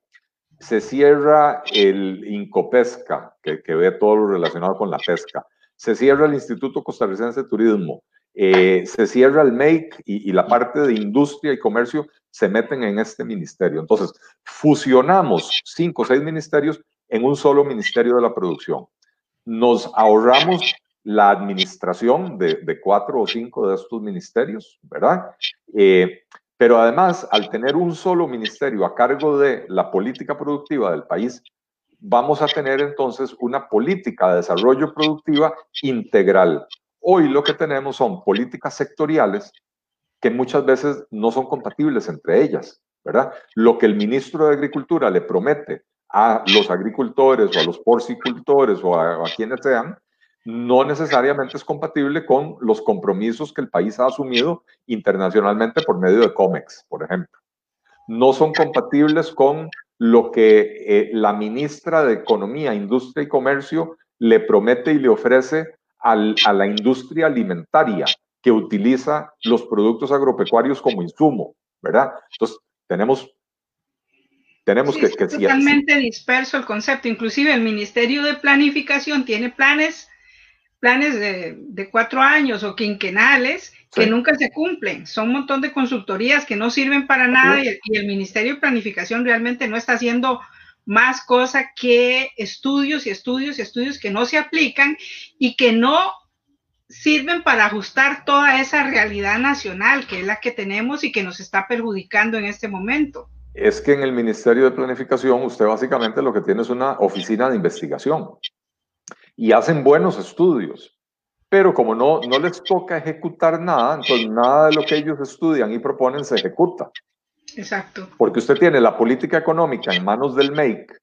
[SPEAKER 2] Se cierra el INCOPESCA, que, que ve todo lo relacionado con la pesca. Se cierra el Instituto Costarricense de Turismo eh, se cierra el MAKE y, la parte de industria y comercio se meten en este ministerio. Entonces, fusionamos cinco o seis ministerios en un solo ministerio de la producción. Nos ahorramos la administración de, cuatro o cinco de estos ministerios, ¿verdad? Eh, pero además, al tener un solo ministerio a cargo de la política productiva del país, vamos a tener entonces una política de desarrollo productiva integral, Hoy lo que tenemos son políticas sectoriales que muchas veces no son compatibles entre ellas, ¿verdad? Lo que el ministro de Agricultura le promete a los agricultores o a los porcicultores o a, quienes sean, no necesariamente es compatible con los compromisos que el país ha asumido internacionalmente por medio de COMEX, por ejemplo. No son compatibles con lo que eh, la ministra de Economía, Industria y Comercio le promete y le ofrece a la industria alimentaria que utiliza los productos agropecuarios como insumo, ¿verdad? Entonces, tenemos, tenemos que... que
[SPEAKER 1] totalmente disperso el concepto. Inclusive el Ministerio de Planificación tiene planes, planes de, cuatro años o quinquenales que nunca se cumplen. Son un montón de consultorías que no sirven para nada y y el Ministerio de Planificación realmente no está haciendo más cosa que estudios y estudios y estudios que no se aplican y que no sirven para ajustar toda esa realidad nacional que es la que tenemos y que nos está perjudicando en este momento.
[SPEAKER 2] Es que en el Ministerio de Planificación usted básicamente lo que tiene es una oficina de investigación y hacen buenos estudios, pero como no, no les toca ejecutar nada, entonces nada de lo que ellos estudian y proponen se ejecuta.
[SPEAKER 1] Exacto.
[SPEAKER 2] Porque usted tiene la política económica en manos del MEIC,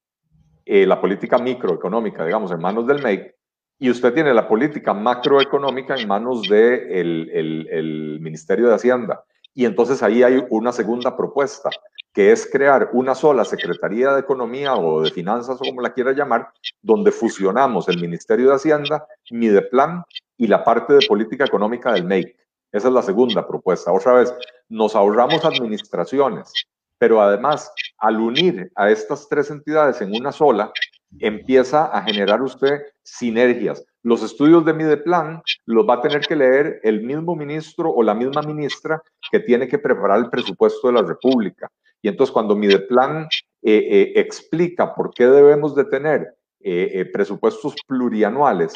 [SPEAKER 2] eh, la política microeconómica, digamos, en manos del MEIC, y usted tiene la política macroeconómica en manos del de el, Ministerio de Hacienda. Y entonces ahí hay una segunda propuesta, que es crear una sola Secretaría de Economía o de Finanzas o como la quiera llamar, donde fusionamos el Ministerio de Hacienda, Mideplan y la parte de política económica del MEIC. Esa es la segunda propuesta. Otra vez, nos ahorramos administraciones, pero además, al unir a estas tres entidades en una sola, empieza a generar usted sinergias. Los estudios de Mideplan los va a tener que leer el mismo ministro o la misma ministra que tiene que preparar el presupuesto de la República. Y entonces cuando Mideplan eh, eh, explica por qué debemos de tener eh, presupuestos plurianuales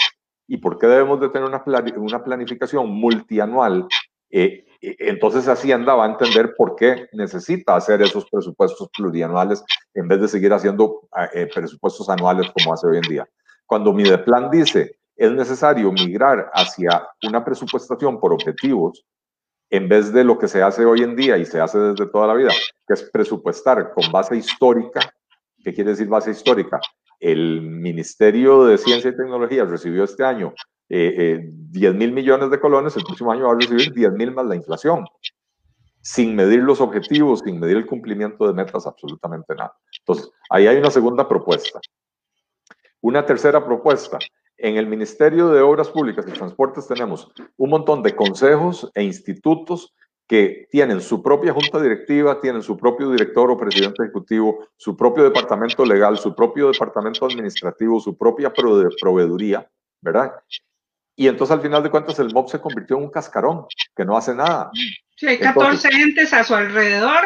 [SPEAKER 2] y por qué debemos de tener una, planificación multianual, eh, eh, entonces Hacienda va a entender por qué necesita hacer esos presupuestos plurianuales en vez de seguir haciendo eh, presupuestos anuales como hace hoy en día. Cuando Mideplan dice es necesario migrar hacia una presupuestación por objetivos en vez de lo que se hace hoy en día y se hace desde toda la vida, que es presupuestar con base histórica. ¿Qué quiere decir base histórica? el Ministerio de Ciencia y Tecnología recibió este año eh, 10 eh, mil millones de colones, el próximo año va a recibir 10 mil más la inflación, sin medir los objetivos, sin medir el cumplimiento de metas, absolutamente nada. Entonces, ahí hay una segunda propuesta. Una tercera propuesta. En el Ministerio de Obras Públicas y Transportes tenemos un montón de consejos e institutos que tienen su propia junta directiva, tienen su propio director o presidente ejecutivo, su propio departamento legal, su propio departamento administrativo, su propia proveeduría, ¿verdad? Y entonces al final de cuentas el MOB se convirtió en un cascarón que no hace nada.
[SPEAKER 1] Sí, hay 14 entes a su alrededor.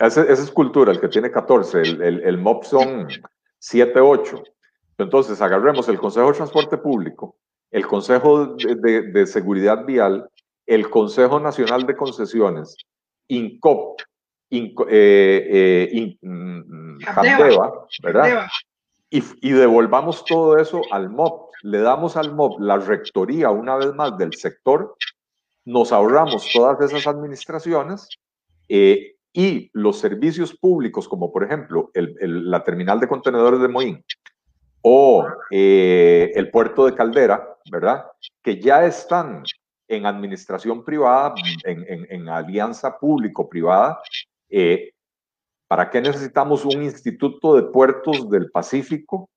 [SPEAKER 2] Esa es cultura, el que tiene 14, el, el, el MOB son 7, 8. Entonces agarremos el Consejo de Transporte Público, el Consejo de, de Seguridad Vial, el Consejo Nacional de Concesiones, INCOP, eh, eh, mm, ¿verdad? Y, devolvamos todo eso al MOB. Le damos al MOB la rectoría una vez más del sector, nos ahorramos todas esas administraciones eh, y los servicios públicos, como por ejemplo la terminal de contenedores de Moín o el puerto de Caldera, ¿verdad? Que ya están en administración privada, en, alianza público-privada. Eh, ¿Para qué necesitamos un instituto de puertos del Pacífico?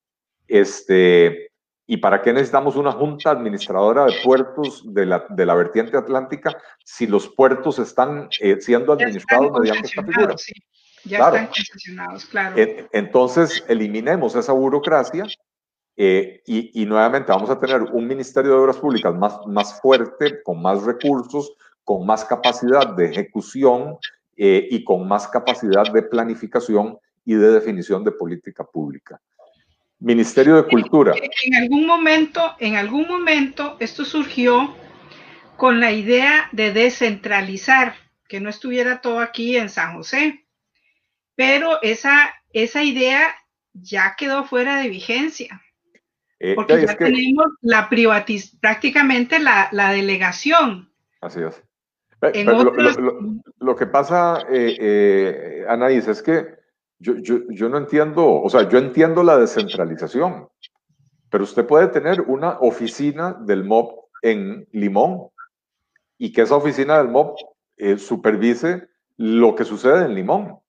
[SPEAKER 2] Este, ¿Y para qué necesitamos una junta administradora de puertos de la, de la vertiente atlántica si los puertos están eh, siendo administrados mediante esta figura?
[SPEAKER 1] Ya están concesionados, claro.
[SPEAKER 2] Entonces, eliminemos esa burocracia eh, y, nuevamente vamos a tener un Ministerio de Obras Públicas más, más fuerte, con más recursos, con más capacidad de ejecución eh, y con más capacidad de planificación y de definición de política pública. Ministerio de Cultura.
[SPEAKER 1] En algún momento, en algún momento, esto surgió con la idea de descentralizar, que no estuviera todo aquí en San José. Pero esa, esa idea ya quedó fuera de vigencia. Eh, Porque ya tenemos la privatiz prácticamente la, la, delegación.
[SPEAKER 2] Así es. lo, que pasa, eh, eh, Anaís, es que yo, yo, yo, no entiendo, o sea, yo entiendo la descentralización, pero usted puede tener una oficina del MOB en Limón y que esa oficina del MOB eh, supervise lo que sucede en Limón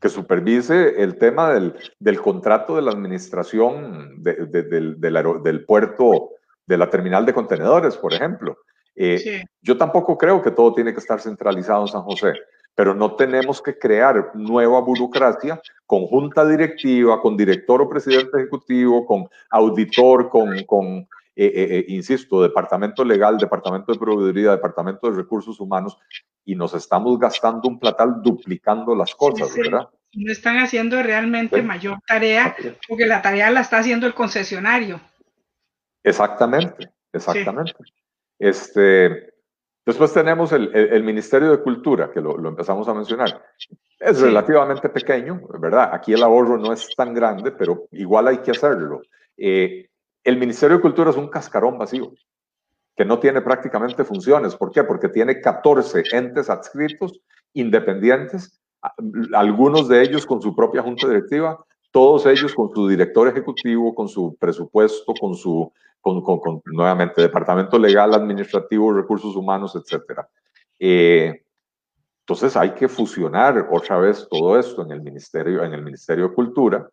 [SPEAKER 2] que supervise el tema del, del contrato de la administración del, del, puerto, de la terminal de contenedores, por ejemplo. Eh, yo tampoco creo que todo tiene que estar centralizado en San José, pero no tenemos que crear nueva burocracia con junta directiva, con director o presidente ejecutivo, con auditor, con, con eh, eh, insisto, departamento legal, departamento de proveeduría, departamento de recursos humanos, y nos estamos gastando un platal duplicando las cosas, ¿verdad?
[SPEAKER 1] No están haciendo realmente mayor tarea, porque la tarea la está haciendo el concesionario.
[SPEAKER 2] Exactamente, exactamente. Este, después tenemos el, el, Ministerio de Cultura, que lo, lo empezamos a mencionar. Es relativamente pequeño, ¿verdad? Aquí el ahorro no es tan grande, pero igual hay que hacerlo. Eh, el Ministerio de Cultura es un cascarón vacío. que no tiene prácticamente funciones. ¿Por qué? Porque tiene 14 entes adscritos independientes, algunos de ellos con su propia junta directiva, todos ellos con su director ejecutivo, con su presupuesto, con su, con, nuevamente, departamento legal, administrativo, recursos humanos, etcétera. Eh, entonces hay que fusionar otra vez todo esto en el Ministerio, en el Ministerio de Cultura.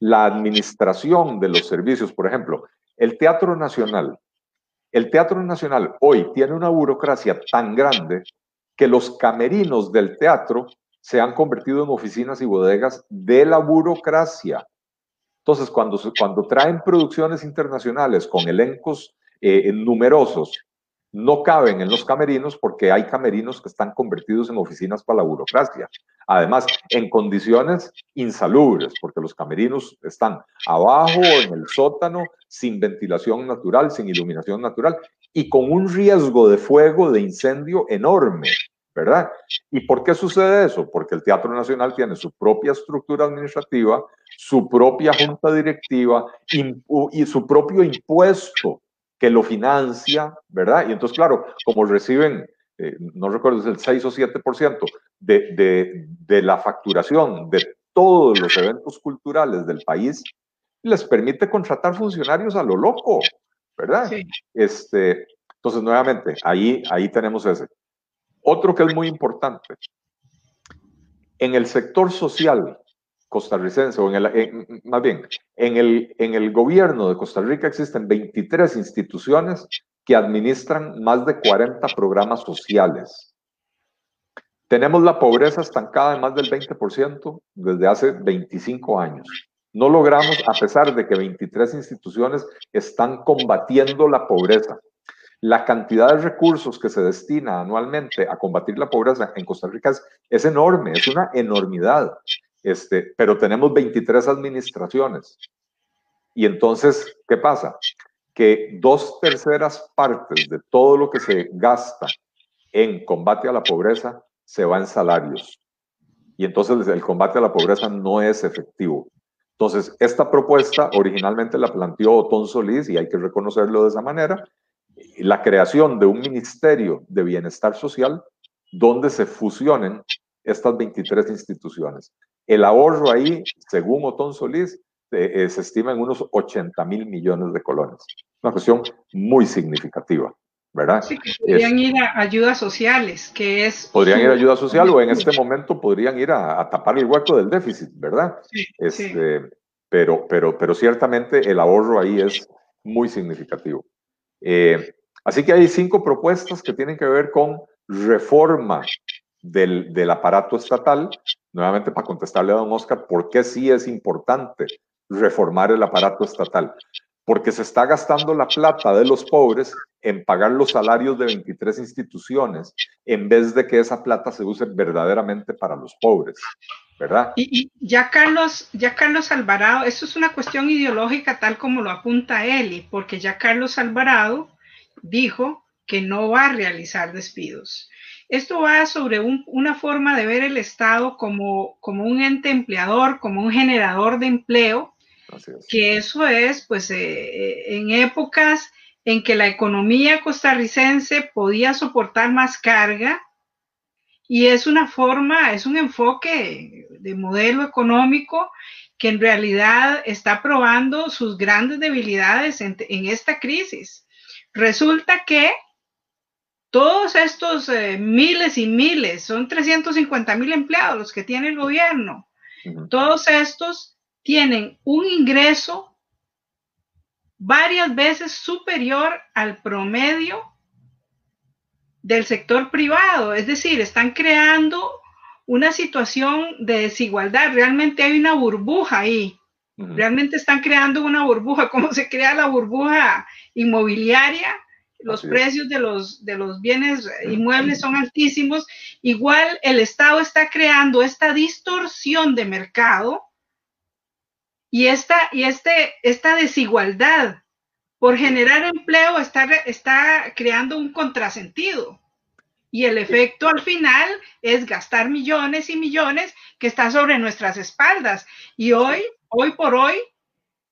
[SPEAKER 2] La administración de los servicios, por ejemplo, el Teatro Nacional. El Teatro Nacional hoy tiene una burocracia tan grande que los camerinos del teatro se han convertido en oficinas y bodegas de la burocracia. Entonces, cuando, cuando traen producciones internacionales con elencos eh, numerosos no caben en los camerinos porque hay camerinos que están convertidos en oficinas para la burocracia. Además, en condiciones insalubres, porque los camerinos están abajo, en el sótano, sin ventilación natural, sin iluminación natural y con un riesgo de fuego, de incendio enorme, ¿verdad? ¿Y por qué sucede eso? Porque el Teatro Nacional tiene su propia estructura administrativa, su propia junta directiva y su propio impuesto que lo financia, ¿verdad? Y entonces, claro, como reciben, eh, no recuerdo, es el 6 o 7% de, de, de la facturación de todos los eventos culturales del país, les permite contratar funcionarios a lo loco, ¿verdad? Este, entonces, nuevamente, ahí, ahí tenemos ese. Otro que es muy importante, en el sector social, costarricense, o en el, más bien, en el, en el gobierno de Costa Rica existen 23 instituciones que administran más de 40 programas sociales. Tenemos la pobreza estancada en más del 20% desde hace 25 años. No logramos, a pesar de que 23 instituciones están combatiendo la pobreza. La cantidad de recursos que se destina anualmente a combatir la pobreza en Costa Rica es, es enorme, es una enormidad. Este, pero tenemos 23 administraciones. Y entonces, ¿qué pasa? Que dos terceras partes de todo lo que se gasta en combate a la pobreza se va en salarios. Y entonces el combate a la pobreza no es efectivo. Entonces, esta propuesta originalmente la planteó Otón Solís, y hay que reconocerlo de esa manera, la creación de un ministerio de bienestar social donde se fusionen estas 23 instituciones. El ahorro ahí, según Otón Solís, eh, eh, se estima en unos 80 mil millones de colones. Una cuestión muy significativa, ¿verdad?
[SPEAKER 1] Sí, que podrían ir a ayudas sociales, que es...
[SPEAKER 2] Podrían ir a ayuda social o en este momento podrían ir a, tapar el hueco del déficit, ¿verdad? Sí, este, Pero, pero, pero ciertamente el ahorro ahí es muy significativo. Eh, así que hay cinco propuestas que tienen que ver con reforma del, aparato estatal nuevamente para contestarle a don Oscar, ¿por qué sí es importante reformar el aparato estatal? Porque se está gastando la plata de los pobres en pagar los salarios de 23 instituciones, en vez de que esa plata se use verdaderamente para los pobres, ¿verdad?
[SPEAKER 1] Y, ya Carlos, ya Carlos Alvarado, eso es una cuestión ideológica tal como lo apunta Eli, porque ya Carlos Alvarado dijo que no va a realizar despidos. Esto va sobre una forma de ver el Estado como, como un ente empleador, como un generador de empleo, que eso es, pues, eh, eh, en épocas en que la economía costarricense podía soportar más carga, y es una forma, es un enfoque de modelo económico que en realidad está probando sus grandes debilidades en esta crisis. Resulta que todos estos eh, miles y miles, son 350 mil empleados los que tiene el gobierno, todos estos tienen un ingreso varias veces superior al promedio del sector privado, es decir, están creando una situación de desigualdad, realmente hay una burbuja ahí, realmente están creando una burbuja, ¿cómo se crea la burbuja inmobiliaria? Los precios de los, de los bienes inmuebles son altísimos, igual el Estado está creando esta distorsión de mercado y esta, y este, esta desigualdad. Por generar empleo está, está creando un contrasentido. Y el efecto al final es gastar millones y millones que está sobre nuestras espaldas. Y hoy, hoy por hoy,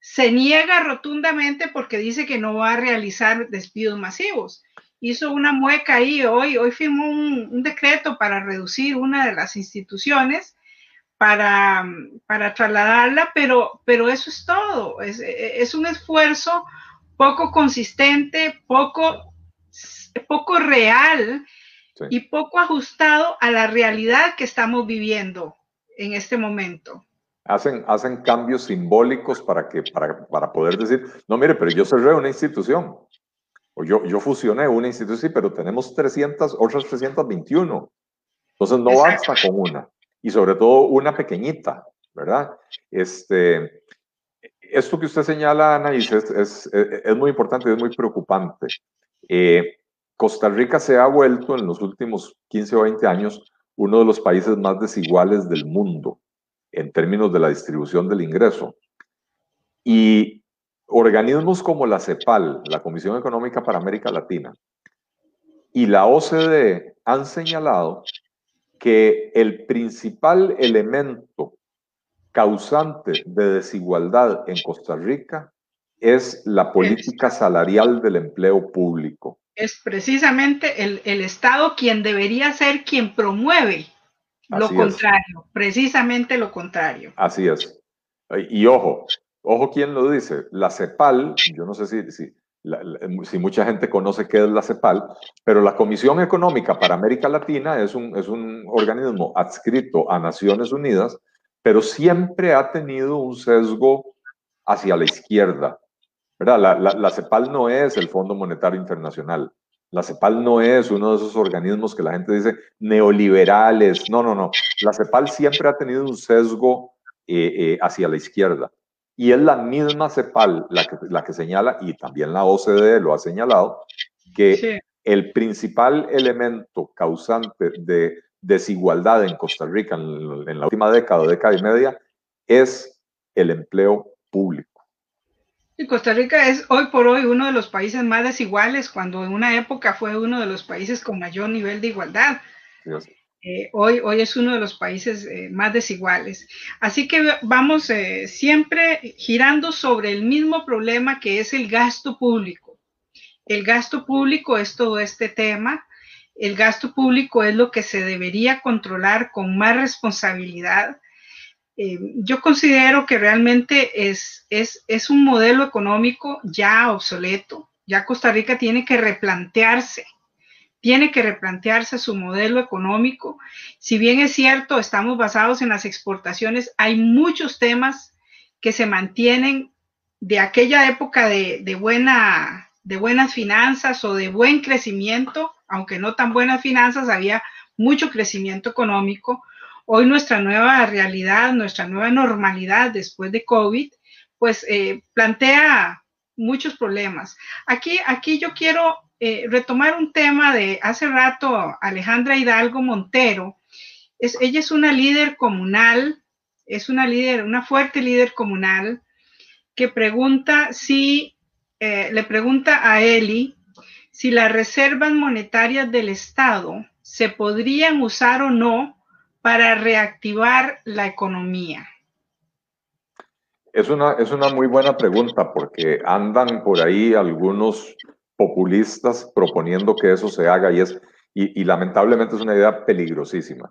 [SPEAKER 1] se niega rotundamente porque dice que no va a realizar despidos masivos. Hizo una mueca ahí hoy, hoy firmó un, decreto para reducir una de las instituciones para, para trasladarla, pero, pero eso es todo. Es, es un esfuerzo poco consistente, poco, poco real y poco ajustado a la realidad que estamos viviendo en este momento.
[SPEAKER 2] Hacen, hacen cambios simbólicos para, que, para, para poder decir, no, mire, pero yo cerré una institución, o yo, yo fusioné una institución, pero tenemos 300, otras 321. Entonces no basta con una, y sobre todo una pequeñita, ¿verdad? Este, esto que usted señala, Anaís, es, es, es muy importante y es muy preocupante. Eh, Costa Rica se ha vuelto en los últimos 15 o 20 años uno de los países más desiguales del mundo en términos de la distribución del ingreso. Y organismos como la CEPAL, la Comisión Económica para América Latina, y la OCDE han señalado que el principal elemento causante de desigualdad en Costa Rica es la política salarial del empleo público
[SPEAKER 1] es precisamente el, Estado quien debería ser quien promueve lo contrario, precisamente lo contrario.
[SPEAKER 2] Así es. Y ojo, ojo quién lo dice. La CEPAL, yo no sé si, si, si, mucha gente conoce qué es la CEPAL, pero la Comisión Económica para América Latina es un, es un organismo adscrito a Naciones Unidas, pero siempre ha tenido un sesgo hacia la izquierda. La, la, CEPAL no es el Fondo Monetario Internacional. La CEPAL no es uno de esos organismos que la gente dice neoliberales. No, no, no. La CEPAL siempre ha tenido un sesgo eh, eh, hacia la izquierda. Y es la misma CEPAL la que, la que señala, y también la OCDE lo ha señalado, que el principal elemento causante de desigualdad en Costa Rica en, en la última década, década y media, es el empleo público.
[SPEAKER 1] Y Costa Rica es hoy por hoy uno de los países más desiguales, cuando en una época fue uno de los países con mayor nivel de igualdad. Eh, hoy, hoy es uno de los países eh, más desiguales. Así que vamos eh, siempre girando sobre el mismo problema que es el gasto público. El gasto público es todo este tema. El gasto público es lo que se debería controlar con más responsabilidad eh, yo considero que realmente es, un modelo económico ya obsoleto. Ya Costa Rica tiene que replantearse, tiene que replantearse su modelo económico. Si bien es cierto, estamos basados en las exportaciones, hay muchos temas que se mantienen de aquella época de, de, buena, de buenas finanzas o de buen crecimiento, aunque no tan buenas finanzas, había mucho crecimiento económico Hoy nuestra nueva realidad, nuestra nueva normalidad después de COVID, pues eh, plantea muchos problemas. Aquí, aquí yo quiero eh, retomar un tema de hace rato Alejandra Hidalgo Montero. Es, ella es una líder comunal, es una líder, una fuerte líder comunal que pregunta si, eh, le pregunta a Eli si las reservas monetarias del Estado se podrían usar o no para reactivar la economía?
[SPEAKER 2] Es una, es una muy buena pregunta porque andan por ahí algunos populistas proponiendo que eso se haga y, es, y, lamentablemente es una idea peligrosísima.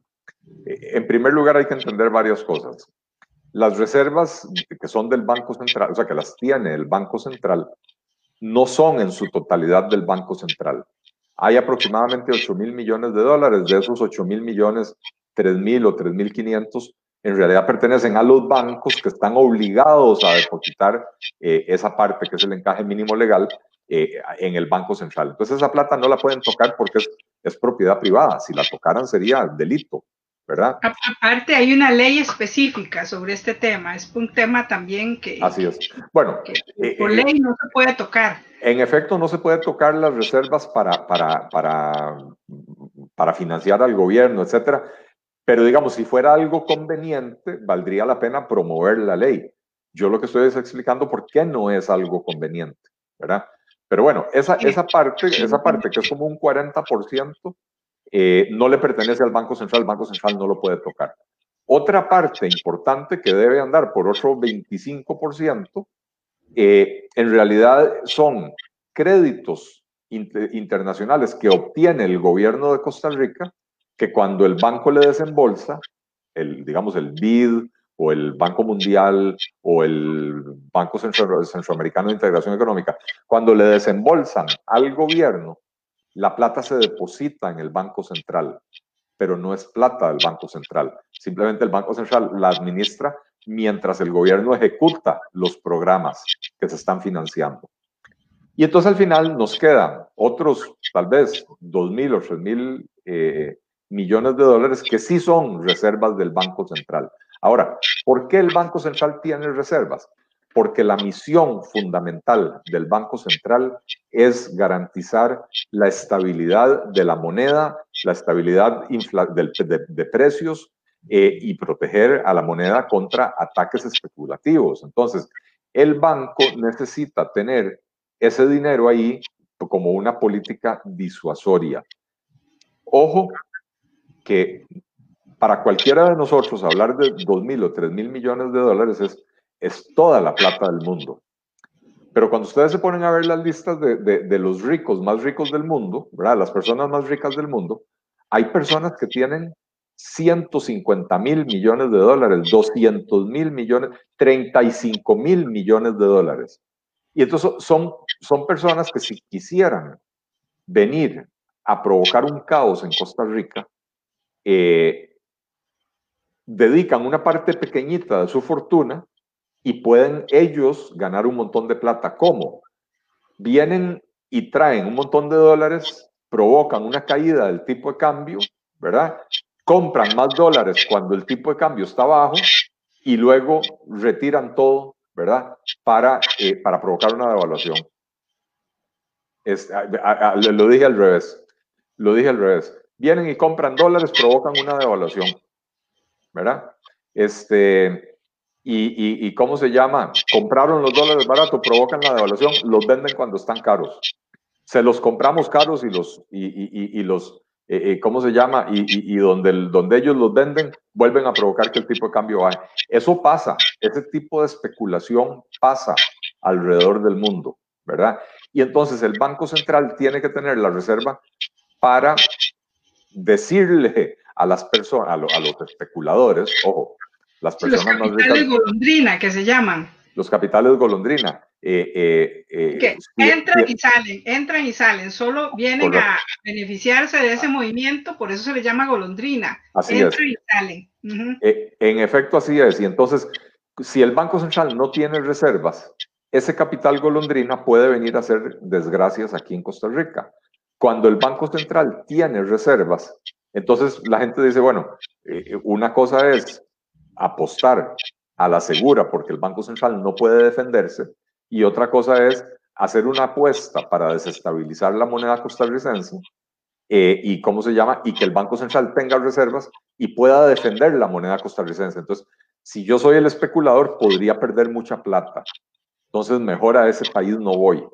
[SPEAKER 2] Eh, en primer lugar hay que entender varias cosas. Las reservas que son del Banco Central, o sea, que las tiene el Banco Central, no son en su totalidad del Banco Central. Hay aproximadamente 8 mil millones de dólares. De esos 8 mil millones, 3.000 o 3.500 en realidad pertenecen a los bancos que están obligados a depositar eh, esa parte, que es el encaje mínimo legal, eh, en el Banco Central. Entonces esa plata no la pueden tocar porque es, es propiedad privada. Si la tocaran sería delito, ¿verdad?
[SPEAKER 1] Aparte hay una ley específica sobre este tema. Es un tema también que...
[SPEAKER 2] Así es. Bueno.
[SPEAKER 1] Eh, por ley no se puede tocar.
[SPEAKER 2] En efecto, no se puede tocar las reservas para, para, para, para financiar al gobierno, etcétera pero digamos, si fuera algo conveniente, valdría la pena promover la ley. Yo lo que estoy es explicando por qué no es algo conveniente, ¿verdad? Pero bueno, esa, esa, parte, esa parte que es como un 40%, eh, no le pertenece al Banco Central, el Banco Central no lo puede tocar. Otra parte importante que debe andar por otro 25% eh, en realidad son créditos internacionales que obtiene el gobierno de Costa Rica, que cuando el banco le desembolsa, el, digamos el BID o el Banco Mundial o el Banco Centroamericano de Integración Económica, cuando le desembolsan al gobierno, la plata se deposita en el Banco Central, pero no es plata del Banco Central. Simplemente el Banco Central la administra mientras el gobierno ejecuta los programas que se están financiando. Y entonces al final nos quedan otros, tal vez, 2.000 o 3.000 mil eh, millones de dólares que sí son reservas del Banco Central. Ahora, ¿por qué el Banco Central tiene reservas? Porque la misión fundamental del Banco Central es garantizar la estabilidad de la moneda, la estabilidad de, precios eh, y proteger a la moneda contra ataques especulativos. Entonces, el banco necesita tener ese dinero ahí como una política disuasoria. Ojo que para cualquiera de nosotros hablar de 2 mil o 3 mil millones de dólares es, es toda la plata del mundo. Pero cuando ustedes se ponen a ver las listas de, de, los ricos más ricos del mundo, ¿verdad? las personas más ricas del mundo, hay personas que tienen 150 mil millones de dólares, 200 mil millones, 35 mil millones de dólares. Y entonces son, son personas que si quisieran venir a provocar un caos en Costa Rica, eh, dedican una parte pequeñita de su fortuna y pueden ellos ganar un montón de plata. ¿Cómo? Vienen y traen un montón de dólares, provocan una caída del tipo de cambio, ¿verdad? Compran más dólares cuando el tipo de cambio está bajo y luego retiran todo ¿verdad? Para, eh, para provocar una devaluación. lo dije al revés, lo dije al revés. Vienen y compran dólares, provocan una devaluación, ¿verdad? Este, y, y, ¿cómo se llama? Compraron los dólares baratos, provocan la devaluación, los venden cuando están caros. Se los compramos caros y los, y, y los eh, eh, ¿cómo se llama? Y, donde, donde ellos los venden, vuelven a provocar que el tipo de cambio baje. Eso pasa, ese tipo de especulación pasa alrededor del mundo, ¿verdad? Y entonces el Banco Central tiene que tener la reserva para decirle a las personas, a, los especuladores, ojo, las personas
[SPEAKER 1] los capitales golondrina que se llaman.
[SPEAKER 2] Los capitales golondrina. Eh,
[SPEAKER 1] eh, entran y salen, entran y salen, solo vienen a beneficiarse de ese movimiento, por eso se le llama golondrina.
[SPEAKER 2] Así entran y salen. Eh, en efecto, así es. Y entonces, si el Banco Central no tiene reservas, ese capital golondrina puede venir a hacer desgracias aquí en Costa Rica. Cuando el Banco Central tiene reservas, entonces la gente dice, bueno, una cosa es apostar a la segura porque el Banco Central no puede defenderse y otra cosa es hacer una apuesta para desestabilizar la moneda costarricense eh, y cómo se llama, y que el Banco Central tenga reservas y pueda defender la moneda costarricense. Entonces, si yo soy el especulador, podría perder mucha plata. Entonces, mejor a ese país no voy.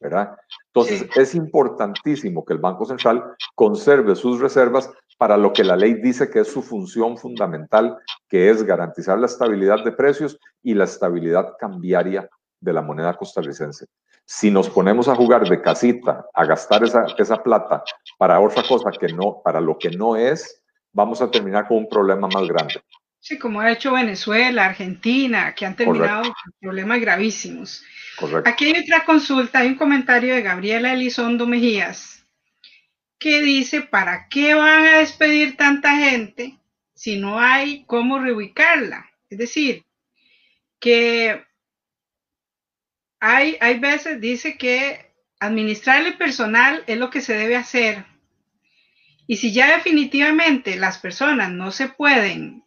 [SPEAKER 2] ¿Verdad? Entonces, es importantísimo que el Banco Central conserve sus reservas para lo que la ley dice que es su función fundamental, que es garantizar la estabilidad de precios y la estabilidad cambiaria de la moneda costarricense. Si nos ponemos a jugar de casita, a gastar esa, esa plata para otra cosa que no, para lo que no es, vamos a terminar con un problema más grande.
[SPEAKER 1] Sí, como ha hecho Venezuela, Argentina, que han terminado con problemas gravísimos. Correcto. Aquí hay otra consulta, hay un comentario de Gabriela Elizondo Mejías que dice, ¿para qué van a despedir tanta gente si no hay cómo reubicarla? Es decir, que hay, hay veces dice que administrar el personal es lo que se debe hacer. Y si ya definitivamente las personas no se pueden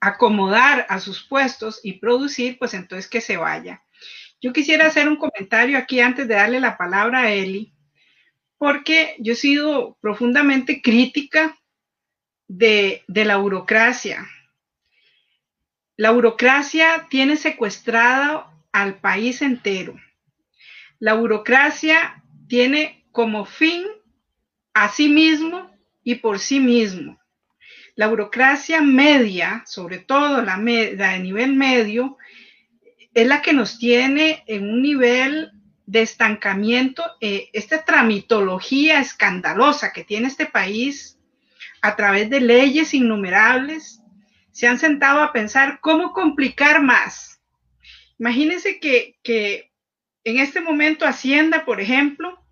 [SPEAKER 1] acomodar a sus puestos y producir, pues entonces que se vaya. Yo quisiera hacer un comentario aquí antes de darle la palabra a Eli, porque yo he sido profundamente crítica de, de la burocracia. La burocracia tiene secuestrado al país entero. La burocracia tiene como fin a sí mismo y por sí mismo. La burocracia media, sobre todo la, de nivel medio, es la que nos tiene en un nivel de estancamiento, eh, esta tramitología escandalosa que tiene este país a través de leyes innumerables, se han sentado a pensar cómo complicar más. Imagínense que, que en este momento Hacienda, por ejemplo,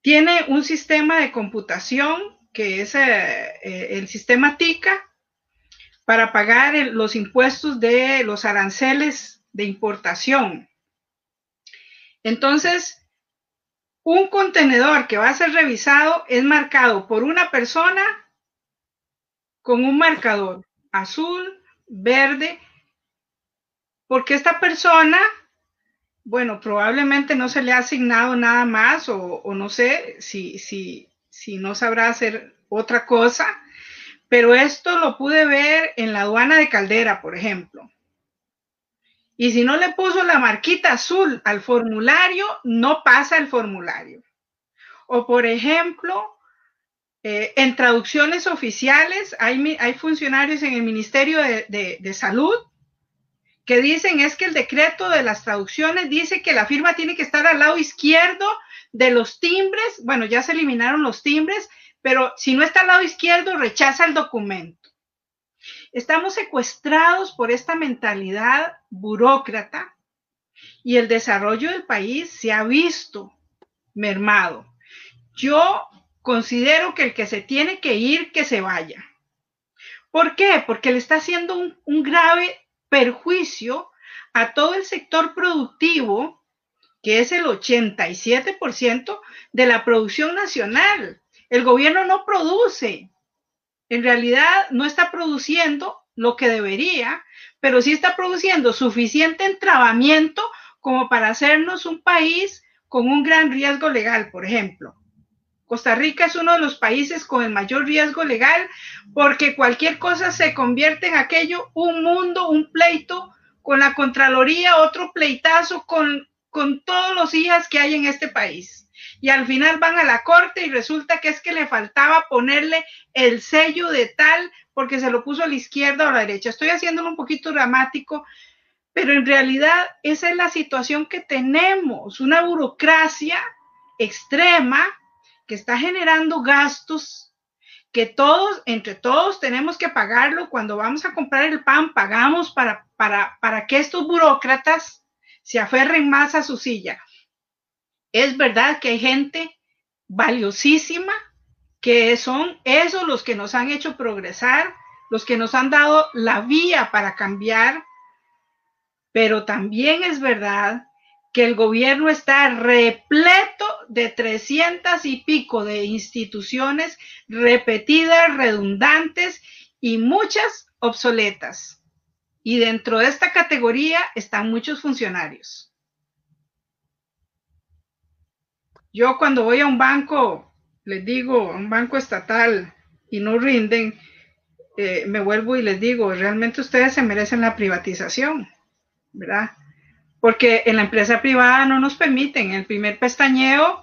[SPEAKER 1] tiene un sistema de computación que es eh, el sistema TICA para pagar los impuestos de los aranceles de importación. Entonces, un contenedor que va a ser revisado es marcado por una persona con un marcador azul, verde, porque esta persona bueno, probablemente no se le ha asignado nada más o, no sé si, si, si no sabrá hacer otra cosa, pero esto lo pude ver en la aduana de Caldera, por ejemplo. Y si no le puso la marquita azul al formulario, no pasa el formulario. O por ejemplo, eh, en traducciones oficiales, hay, hay, funcionarios en el Ministerio de, de Salud que dicen es que el decreto de las traducciones dice que la firma tiene que estar al lado izquierdo de los timbres. Bueno, ya se eliminaron los timbres, pero si no está al lado izquierdo, rechaza el documento. Estamos secuestrados por esta mentalidad burócrata y el desarrollo del país se ha visto mermado. Yo considero que el que se tiene que ir, que se vaya. ¿Por qué? Porque le está haciendo un, un grave perjuicio a todo el sector productivo, que es el 87% de la producción nacional. El gobierno no produce, en realidad no está produciendo lo que debería, pero sí está produciendo suficiente entrabamiento como para hacernos un país con un gran riesgo legal, por ejemplo. Costa Rica es uno de los países con el mayor riesgo legal porque cualquier cosa se convierte en aquello, un mundo, un pleito con la Contraloría, otro pleitazo con, con todos los hijas que hay en este país. Y al final van a la corte y resulta que es que le faltaba ponerle el sello de tal porque se lo puso a la izquierda o a la derecha. Estoy haciéndolo un poquito dramático, pero en realidad esa es la situación que tenemos, una burocracia extrema que está generando gastos que todos, entre todos, tenemos que pagarlo. Cuando vamos a comprar el pan, pagamos para, para, para que estos burócratas se aferren más a su silla. Es verdad que hay gente valiosísima que son esos los que nos han hecho progresar, los que nos han dado la vía para cambiar, pero también es verdad que el gobierno está repleto de 300 y pico de instituciones repetidas, redundantes y muchas obsoletas. Y dentro de esta categoría están muchos funcionarios. Yo cuando voy a un banco, les digo, a un banco estatal y no rinden, eh, me vuelvo y les digo, realmente ustedes se merecen la privatización, ¿verdad? porque en la empresa privada no nos permiten. En el primer pestañeo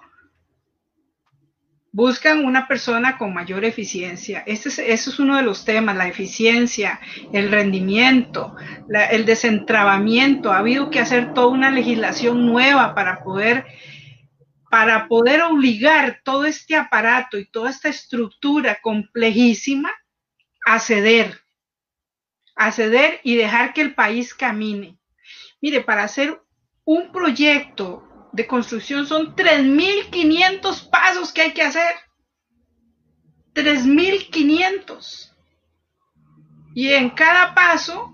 [SPEAKER 1] buscan una persona con mayor eficiencia. Es, eso es uno de los temas, la eficiencia, el rendimiento, el desentrabamiento. Ha habido que hacer toda una legislación nueva para poder para poder obligar todo este aparato y toda esta estructura complejísima a ceder, a ceder y dejar que el país camine. Mire, para hacer un proyecto de construcción son 3.500 pasos que hay que hacer. 3.500. Y en cada paso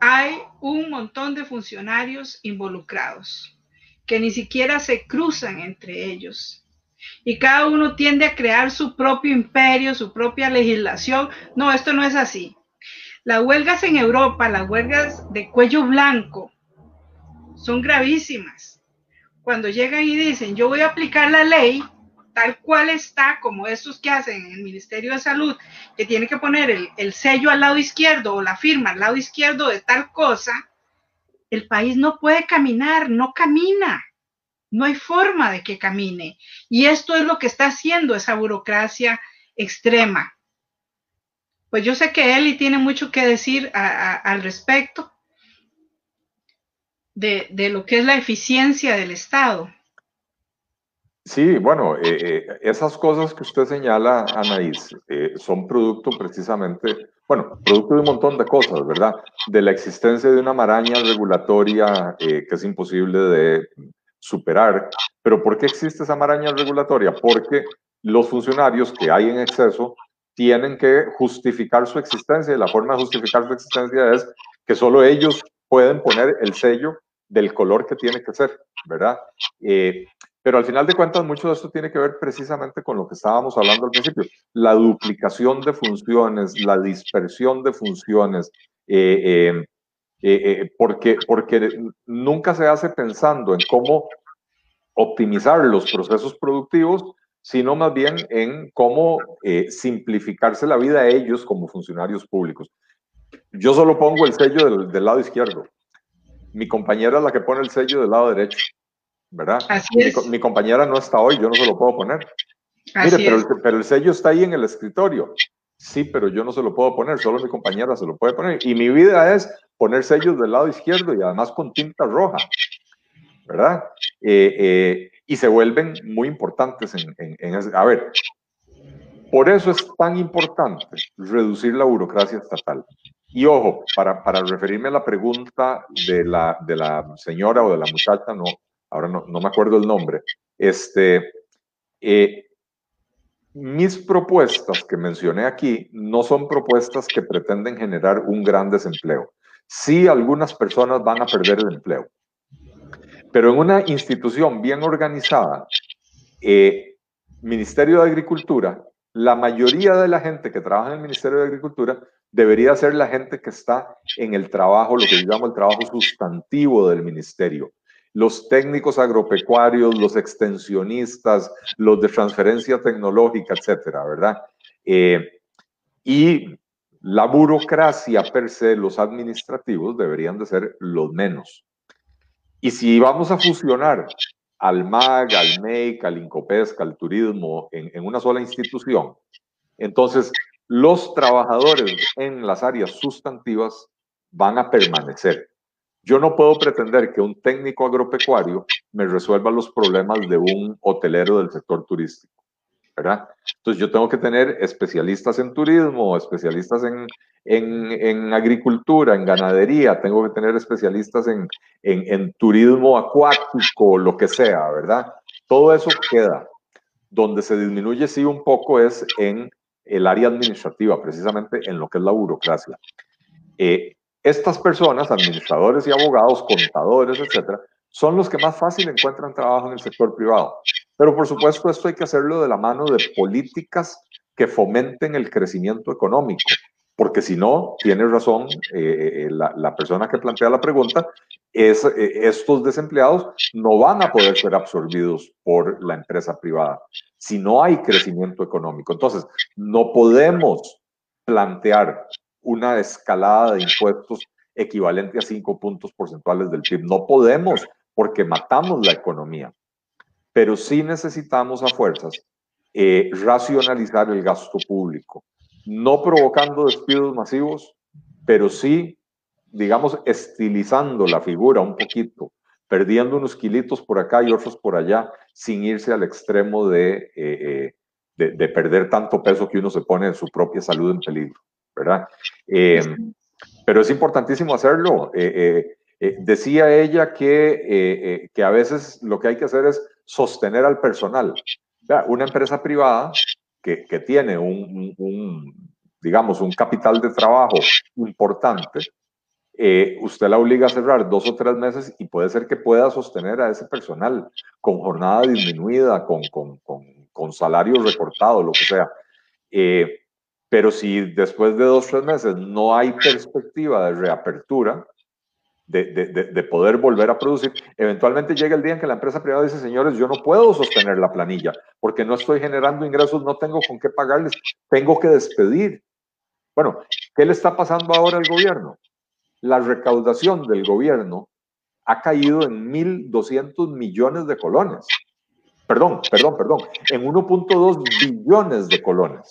[SPEAKER 1] hay un montón de funcionarios involucrados que ni siquiera se cruzan entre ellos. Y cada uno tiende a crear su propio imperio, su propia legislación. No, esto no es así. Las huelgas en Europa, las huelgas de cuello blanco, son gravísimas. Cuando llegan y dicen, yo voy a aplicar la ley tal cual está, como estos que hacen en el Ministerio de Salud, que tiene que poner el, el sello al lado izquierdo o la firma al lado izquierdo de tal cosa, el país no puede caminar, no camina. No hay forma de que camine. Y esto es lo que está haciendo esa burocracia extrema. Pues yo sé que Eli tiene mucho que decir al respecto, de, de lo que es la eficiencia del Estado.
[SPEAKER 2] Sí, bueno, eh, eh, esas cosas que usted señala, Anaís, eh, son producto precisamente, bueno, producto de un montón de cosas, ¿verdad? De la existencia de una maraña regulatoria que es imposible de superar. Pero ¿por qué existe esa maraña regulatoria? Porque los funcionarios que hay en exceso tienen que justificar su existencia y la forma de justificar su existencia es que solo ellos pueden poner el sello del color que tiene que ser, ¿verdad? Pero al final de cuentas, mucho de esto tiene que ver precisamente con lo que estábamos hablando al principio, la duplicación de funciones, la dispersión de funciones, eh, eh, eh, porque, porque nunca se hace pensando en cómo optimizar los procesos productivos, sino más bien en cómo simplificarse la vida a ellos como funcionarios públicos. Yo solo pongo el sello del, del lado izquierdo. Mi compañera es la que pone el sello del lado derecho. ¿verdad? mi, compañera no está hoy, yo no se lo puedo poner. Mire, pero el, pero el, sello está ahí en el escritorio. Sí, pero yo no se lo puedo poner, solo mi compañera se lo puede poner. Y mi vida es poner sellos del lado izquierdo y además con tinta roja, ¿verdad? Eh, eh, y se vuelven muy importantes en, en, A ver, por eso es tan importante reducir la burocracia estatal. Y ojo, para, para referirme a la pregunta de la, de la señora o de la muchacha, no, ahora no, me acuerdo el nombre, este, eh, mis propuestas que mencioné aquí no son propuestas que pretenden generar un gran desempleo. Sí, algunas personas van a perder el empleo, pero en una institución bien organizada, eh, Ministerio de Agricultura, la mayoría de la gente que trabaja en el Ministerio de Agricultura debería ser la gente que está en el trabajo, lo que llamamos el trabajo sustantivo del ministerio los técnicos agropecuarios, los extensionistas, los de transferencia tecnológica, etcétera, ¿verdad? Eh, y la burocracia per se, los administrativos, deberían de ser los menos. Y si vamos a fusionar al MAG, al MEIC, al INCOPESC, al turismo en una sola institución, entonces los trabajadores en las áreas sustantivas van a permanecer. Yo no puedo pretender que un técnico agropecuario me resuelva los problemas de un hotelero del sector turístico, ¿verdad? Entonces yo tengo que tener especialistas en turismo, especialistas en, en, agricultura, en ganadería, tengo que tener especialistas en, en turismo acuático, lo que sea, ¿verdad? Todo eso queda. Donde se disminuye sí un poco es en el área administrativa, precisamente en lo que es la burocracia. Eh, estas personas, administradores y abogados, contadores, etcétera, son los que más fácil encuentran trabajo en el sector privado. Pero por supuesto esto hay que hacerlo de la mano de políticas que fomenten el crecimiento económico, porque si no, tiene razón eh, eh, la, persona que plantea la pregunta, es, eh, estos desempleados no van a poder ser absorbidos por la empresa privada si no hay crecimiento económico. Entonces, no podemos plantear una escalada de impuestos equivalente a 5 puntos porcentuales del PIB. No podemos porque matamos la economía, pero sí necesitamos a fuerzas eh, racionalizar el gasto público, no provocando despidos masivos, pero sí, digamos, estilizando la figura un poquito, perdiendo unos kilitos por acá y otros por allá, sin irse al extremo de, eh, eh, de perder tanto peso que uno se pone en su propia salud en peligro. ¿verdad? Eh, pero es importantísimo hacerlo. Eh, decía ella que, que a veces lo que hay que hacer es sostener al personal. Una empresa privada que, tiene un, digamos, un capital de trabajo importante, usted la obliga a cerrar dos o tres meses y puede ser que pueda sostener a ese personal con jornada disminuida, con, con, con, con salario recortado, lo que sea. Eh, pero si después de dos o tres meses no hay perspectiva de reapertura, de, de, de, poder volver a producir, eventualmente llega el día en que la empresa privada dice, señores, yo no puedo sostener la planilla porque no estoy generando ingresos, no tengo con qué pagarles, tengo que despedir. Bueno, ¿qué le está pasando ahora al gobierno? La recaudación del gobierno ha caído en 1.200 millones de colones. Perdón, perdón, perdón, en 1.2 billones de colones.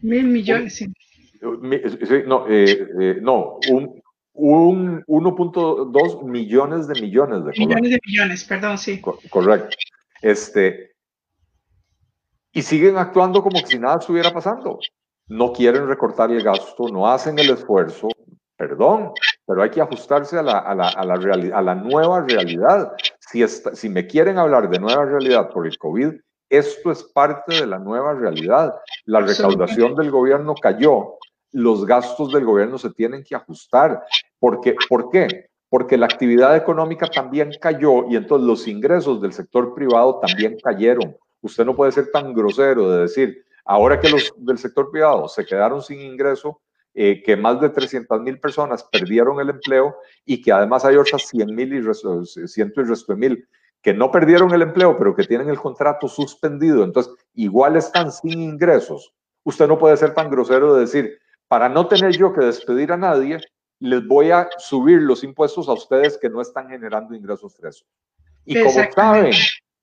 [SPEAKER 1] Mil millones, sí.
[SPEAKER 2] no, eh, eh, no un, un 1.2 millones de millones de
[SPEAKER 1] Millones de millones, perdón, sí.
[SPEAKER 2] correcto. Este, y siguen actuando como si nada estuviera pasando. No quieren recortar el gasto, no hacen el esfuerzo, perdón, pero hay que ajustarse a la, a la, a la, a la nueva realidad. Si, si me quieren hablar de nueva realidad por el COVID, esto es parte de la nueva realidad. La recaudación del gobierno cayó, los gastos del gobierno se tienen que ajustar. Porque, ¿Por qué? Porque la actividad económica también cayó y entonces los ingresos del sector privado también cayeron. Usted no puede ser tan grosero de decir, ahora que los del sector privado se quedaron sin ingreso, eh, que más de 300 mil personas perdieron el empleo y que además hay otras 100 mil y ciento y resto de mil que no perdieron el empleo, pero que tienen el contrato suspendido, entonces igual están sin ingresos. Usted no puede ser tan grosero de decir, para no tener yo que despedir a nadie, les voy a subir los impuestos a ustedes que no están generando ingresos frescos. Y como saben,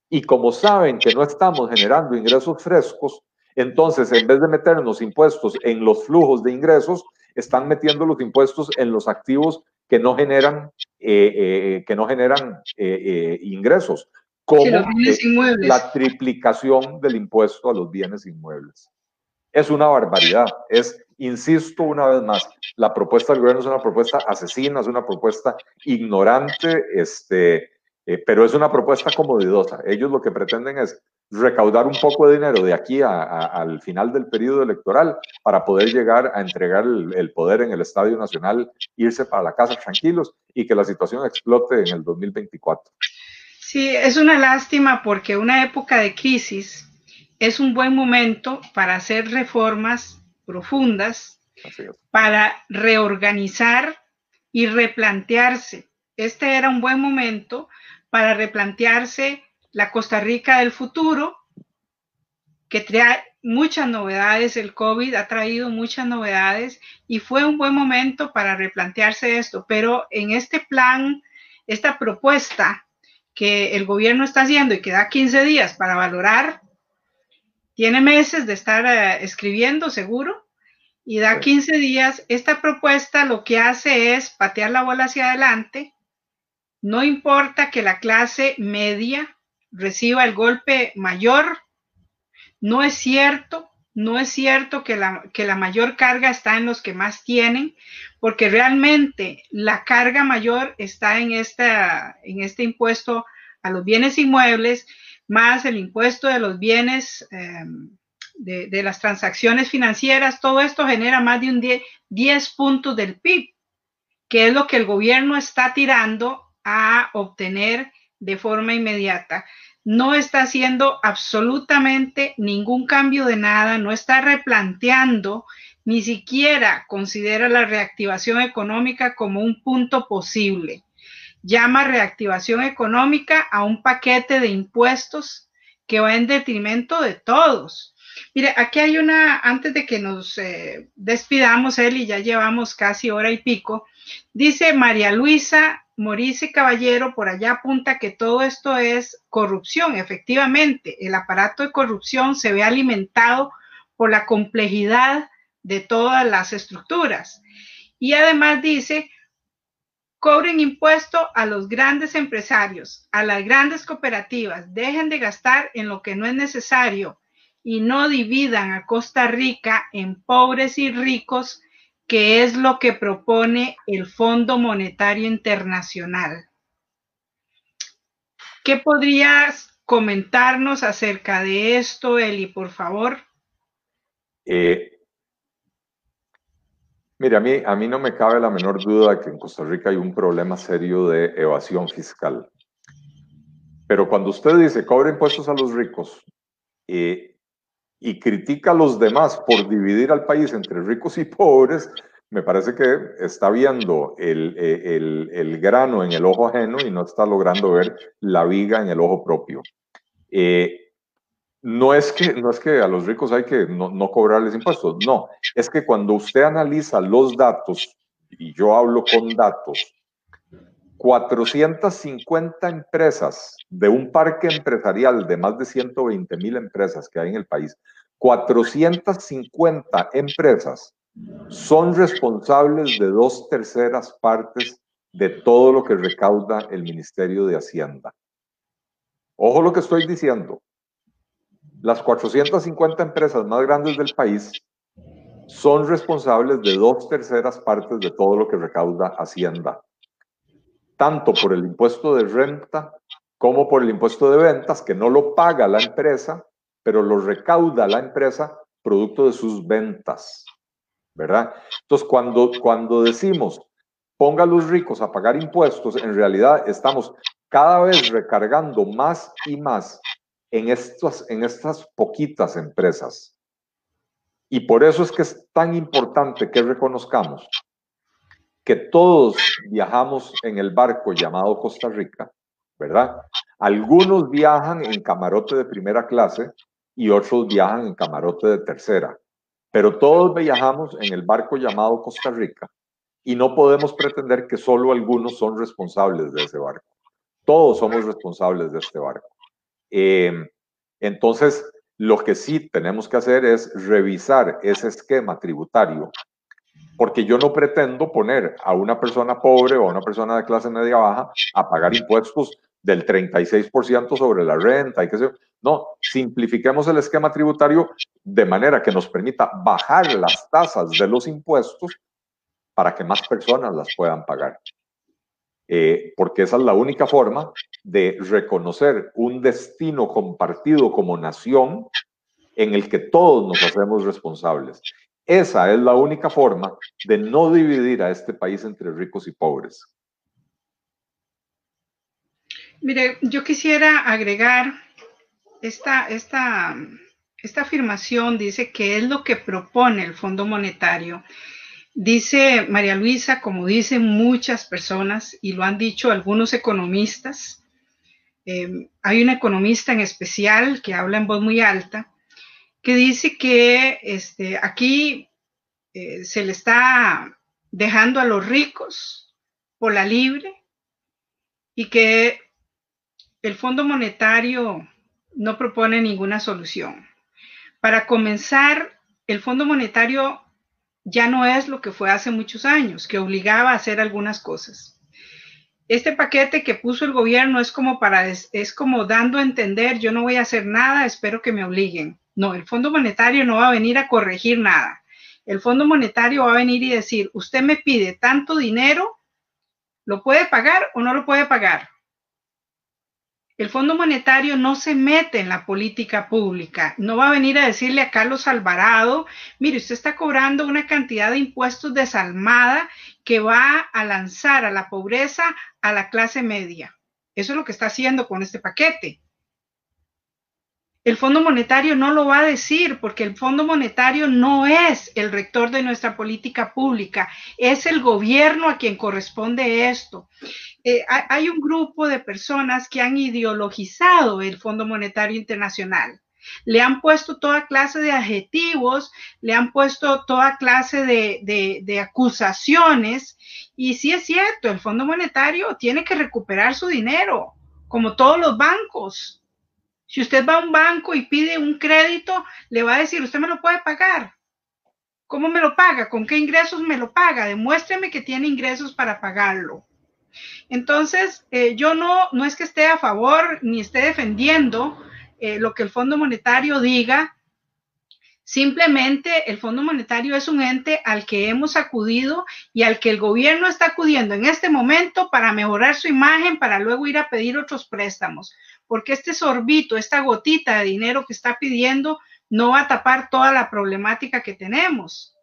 [SPEAKER 2] y como saben que no estamos generando ingresos frescos, entonces en vez de meternos impuestos en los flujos de ingresos, están metiendo los impuestos en los activos que no generan, eh, eh, que no generan eh, ingresos, como la triplicación del impuesto a los bienes inmuebles. Es una barbaridad, es Insisto una vez más, la propuesta del gobierno es una propuesta asesina, es una propuesta ignorante, este, eh, pero es una propuesta comodidosa. Ellos lo que pretenden es recaudar un poco de dinero de aquí al final del periodo electoral para poder llegar a entregar el, poder en el Estadio Nacional, irse para la casa tranquilos y que la situación explote en el 2024.
[SPEAKER 1] Sí, es una lástima porque una época de crisis es un buen momento para hacer reformas profundas para reorganizar y replantearse. Este era un buen momento para replantearse la Costa Rica del futuro, que trae muchas novedades, el COVID ha traído muchas novedades y fue un buen momento para replantearse esto, pero en este plan, esta propuesta que el gobierno está haciendo y que da 15 días para valorar, tiene meses de estar eh, escribiendo seguro y da 15 días. Esta propuesta lo que hace es patear la bola hacia adelante. No importa que la clase media reciba el golpe mayor. No es cierto, no es cierto que la, que la mayor carga está en los que más tienen, porque realmente la carga mayor está en, esta, en este impuesto a los bienes inmuebles más el impuesto de los bienes em, de, las transacciones financieras, todo esto genera más de un 10, puntos del PIB, que es lo que el gobierno está tirando a obtener de forma inmediata. No está haciendo absolutamente ningún cambio de nada, no está replanteando, ni siquiera considera la reactivación económica como un punto posible llama reactivación económica a un paquete de impuestos que va en detrimento de todos. Mire, aquí hay una, antes de que nos eh, despidamos, y ya llevamos casi hora y pico, dice María Luisa Morice Caballero, por allá apunta que todo esto es corrupción. Efectivamente, el aparato de corrupción se ve alimentado por la complejidad de todas las estructuras. Y además dice, Cobren impuesto a los grandes empresarios, a las grandes cooperativas, dejen de gastar en lo que no es necesario y no dividan a Costa Rica en pobres y ricos, que es lo que propone el Fondo Monetario Internacional. ¿Qué podrías comentarnos acerca de esto, Eli, por favor?
[SPEAKER 2] Eh, Mire, a mí, a mí no me cabe la menor duda de que en Costa Rica hay un problema serio de evasión fiscal. Pero cuando usted dice cobre impuestos a los ricos eh, y critica a los demás por dividir al país entre ricos y pobres, me parece que está viendo el, eh, el, el, grano en el ojo ajeno y no está logrando ver la viga en el ojo propio. Eh, no es que, no es que a los ricos hay que no, cobrarles impuestos, no, es que cuando usted analiza los datos, y yo hablo con datos, 450 empresas de un parque empresarial de más de 120 mil empresas que hay en el país, 450 empresas son responsables de dos terceras partes de todo lo que recauda el Ministerio de Hacienda. Ojo lo que estoy diciendo. Las 450 empresas más grandes del país son responsables de dos terceras partes de todo lo que recauda Hacienda, tanto por el impuesto de renta como por el impuesto de ventas, que no lo paga la empresa, pero lo recauda la empresa producto de sus ventas, ¿verdad? Entonces, cuando, cuando decimos ponga a los ricos a pagar impuestos, en realidad estamos cada vez recargando más y más en, estos, en estas poquitas empresas. Y por eso es que es tan importante que reconozcamos que todos viajamos en el barco llamado Costa Rica, ¿verdad? Algunos viajan en camarote de primera clase y otros viajan en camarote de tercera, pero todos viajamos en el barco llamado Costa Rica y no podemos pretender que solo algunos son responsables de ese barco. Todos somos responsables de este barco. Eh, entonces, lo que sí tenemos que hacer es revisar ese esquema tributario, porque yo no pretendo poner a una persona pobre o a una persona de clase media baja a pagar impuestos del 36% sobre la renta y qué sé No, simplifiquemos el esquema tributario de manera que nos permita bajar las tasas de los impuestos para que más personas las puedan pagar. Eh, porque esa es la única forma de reconocer un destino compartido como nación en el que todos nos hacemos responsables. Esa es la única forma de no dividir a este país entre ricos y pobres.
[SPEAKER 1] Mire, yo quisiera agregar esta, esta, esta afirmación, dice que es lo que propone el Fondo Monetario Dice María Luisa, como dicen muchas personas y lo han dicho algunos economistas, em, hay un economista en especial que habla en voz muy alta, que dice que este, aquí eh, se le está dejando a los ricos por la libre y que el Fondo Monetario no propone ninguna solución. Para comenzar, el Fondo Monetario ya no es lo que fue hace muchos años, que obligaba a hacer algunas cosas. Este paquete que puso el gobierno es como para es como dando a entender, yo no voy a hacer nada, espero que me obliguen. No, el Fondo Monetario no va a venir a corregir nada. El Fondo Monetario va a venir y decir, usted me pide tanto dinero, ¿lo puede pagar o no lo puede pagar? El Fondo Monetario no se mete en la política pública, no va a venir a decirle a Carlos Alvarado, mire, usted está cobrando una cantidad de impuestos desalmada que va a lanzar a la pobreza a la clase media. Eso es lo que está haciendo con este paquete. El Fondo Monetario no lo va a decir porque el Fondo Monetario no es el rector de nuestra política pública, es el gobierno a quien corresponde esto. Eh, hay un grupo de personas que han ideologizado el Fondo Monetario Internacional. Le han puesto toda clase de adjetivos, le han puesto toda clase de, acusaciones. Y sí es cierto, el Fondo Monetario tiene que recuperar su dinero, como todos los bancos. Si usted va a un banco y pide un crédito, le va a decir, usted me lo puede pagar. ¿Cómo me lo paga? ¿Con qué ingresos me lo paga? Demuéstreme que tiene ingresos para pagarlo. Entonces, eh, yo no, no es que esté a favor ni esté defendiendo eh, lo que el Fondo Monetario diga, Simplemente el Fondo Monetario es un ente al que hemos acudido y al que el gobierno está acudiendo en este momento para mejorar su imagen, para luego ir a pedir otros préstamos, porque este sorbito, esta gotita de dinero que está pidiendo, no va a tapar toda la problemática que tenemos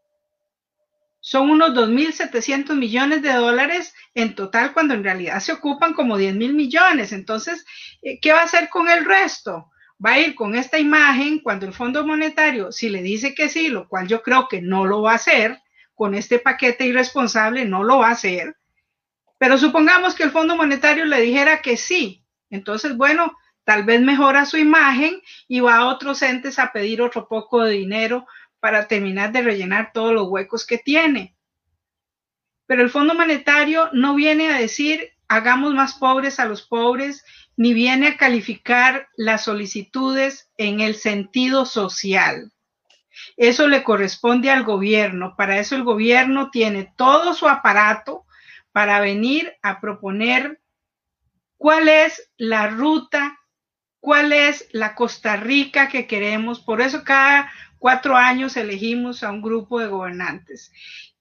[SPEAKER 1] son unos 2.700 millones de dólares en total cuando en realidad se ocupan como 10 mil millones. Entonces, eh, ¿qué va a hacer con el resto? Va a ir con esta imagen cuando el Fondo Monetario, si le dice que sí, lo cual yo creo que no lo va a hacer, con este paquete irresponsable no lo va a hacer, pero supongamos que el Fondo Monetario le dijera que sí. Entonces, bueno, tal vez mejora su imagen y va a otros entes a pedir otro poco de dinero para terminar de rellenar todos los huecos que tiene. Pero el Fondo Monetario no viene a decir hagamos más pobres a los pobres, ni viene a calificar las solicitudes en el sentido social. Eso le corresponde al gobierno. Para eso el gobierno tiene todo su aparato para venir a proponer cuál es la ruta, cuál es la Costa Rica que queremos. Por eso cada cuatro años elegimos a un grupo de gobernantes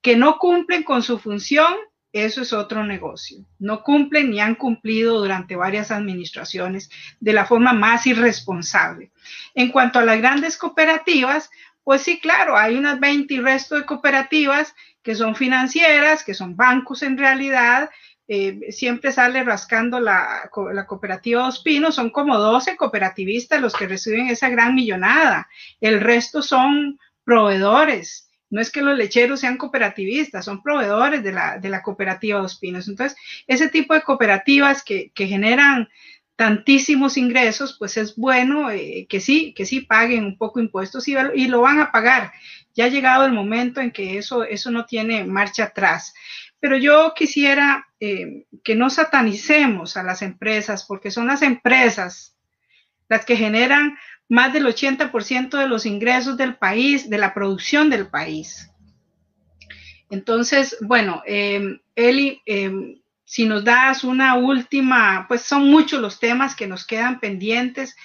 [SPEAKER 1] que no cumplen con su función. Eso es otro negocio. No cumplen ni han cumplido durante varias administraciones de la forma más irresponsable. En cuanto a las grandes cooperativas, pues sí, claro, hay unas 20 y resto de cooperativas que son financieras, que son bancos en realidad, eh, siempre sale rascando la, la, cooperativa Dos Pinos, son como 12 cooperativistas los que reciben esa gran millonada. El resto son proveedores. No es que los lecheros sean cooperativistas, son proveedores de la, de la cooperativa Dos Pinos. Entonces, ese tipo de cooperativas que, que generan tantísimos ingresos, pues es bueno eh, que sí, que sí paguen un poco impuestos y, y, lo van a pagar. Ya ha llegado el momento en que eso, eso no tiene marcha atrás. Pero yo quisiera eh, que no satanicemos a las empresas, porque son las empresas las que generan más del 80% de los ingresos del país, de la producción del país. Entonces, bueno, eh, Eli, eh, si nos das una última, pues son muchos los temas que nos quedan pendientes.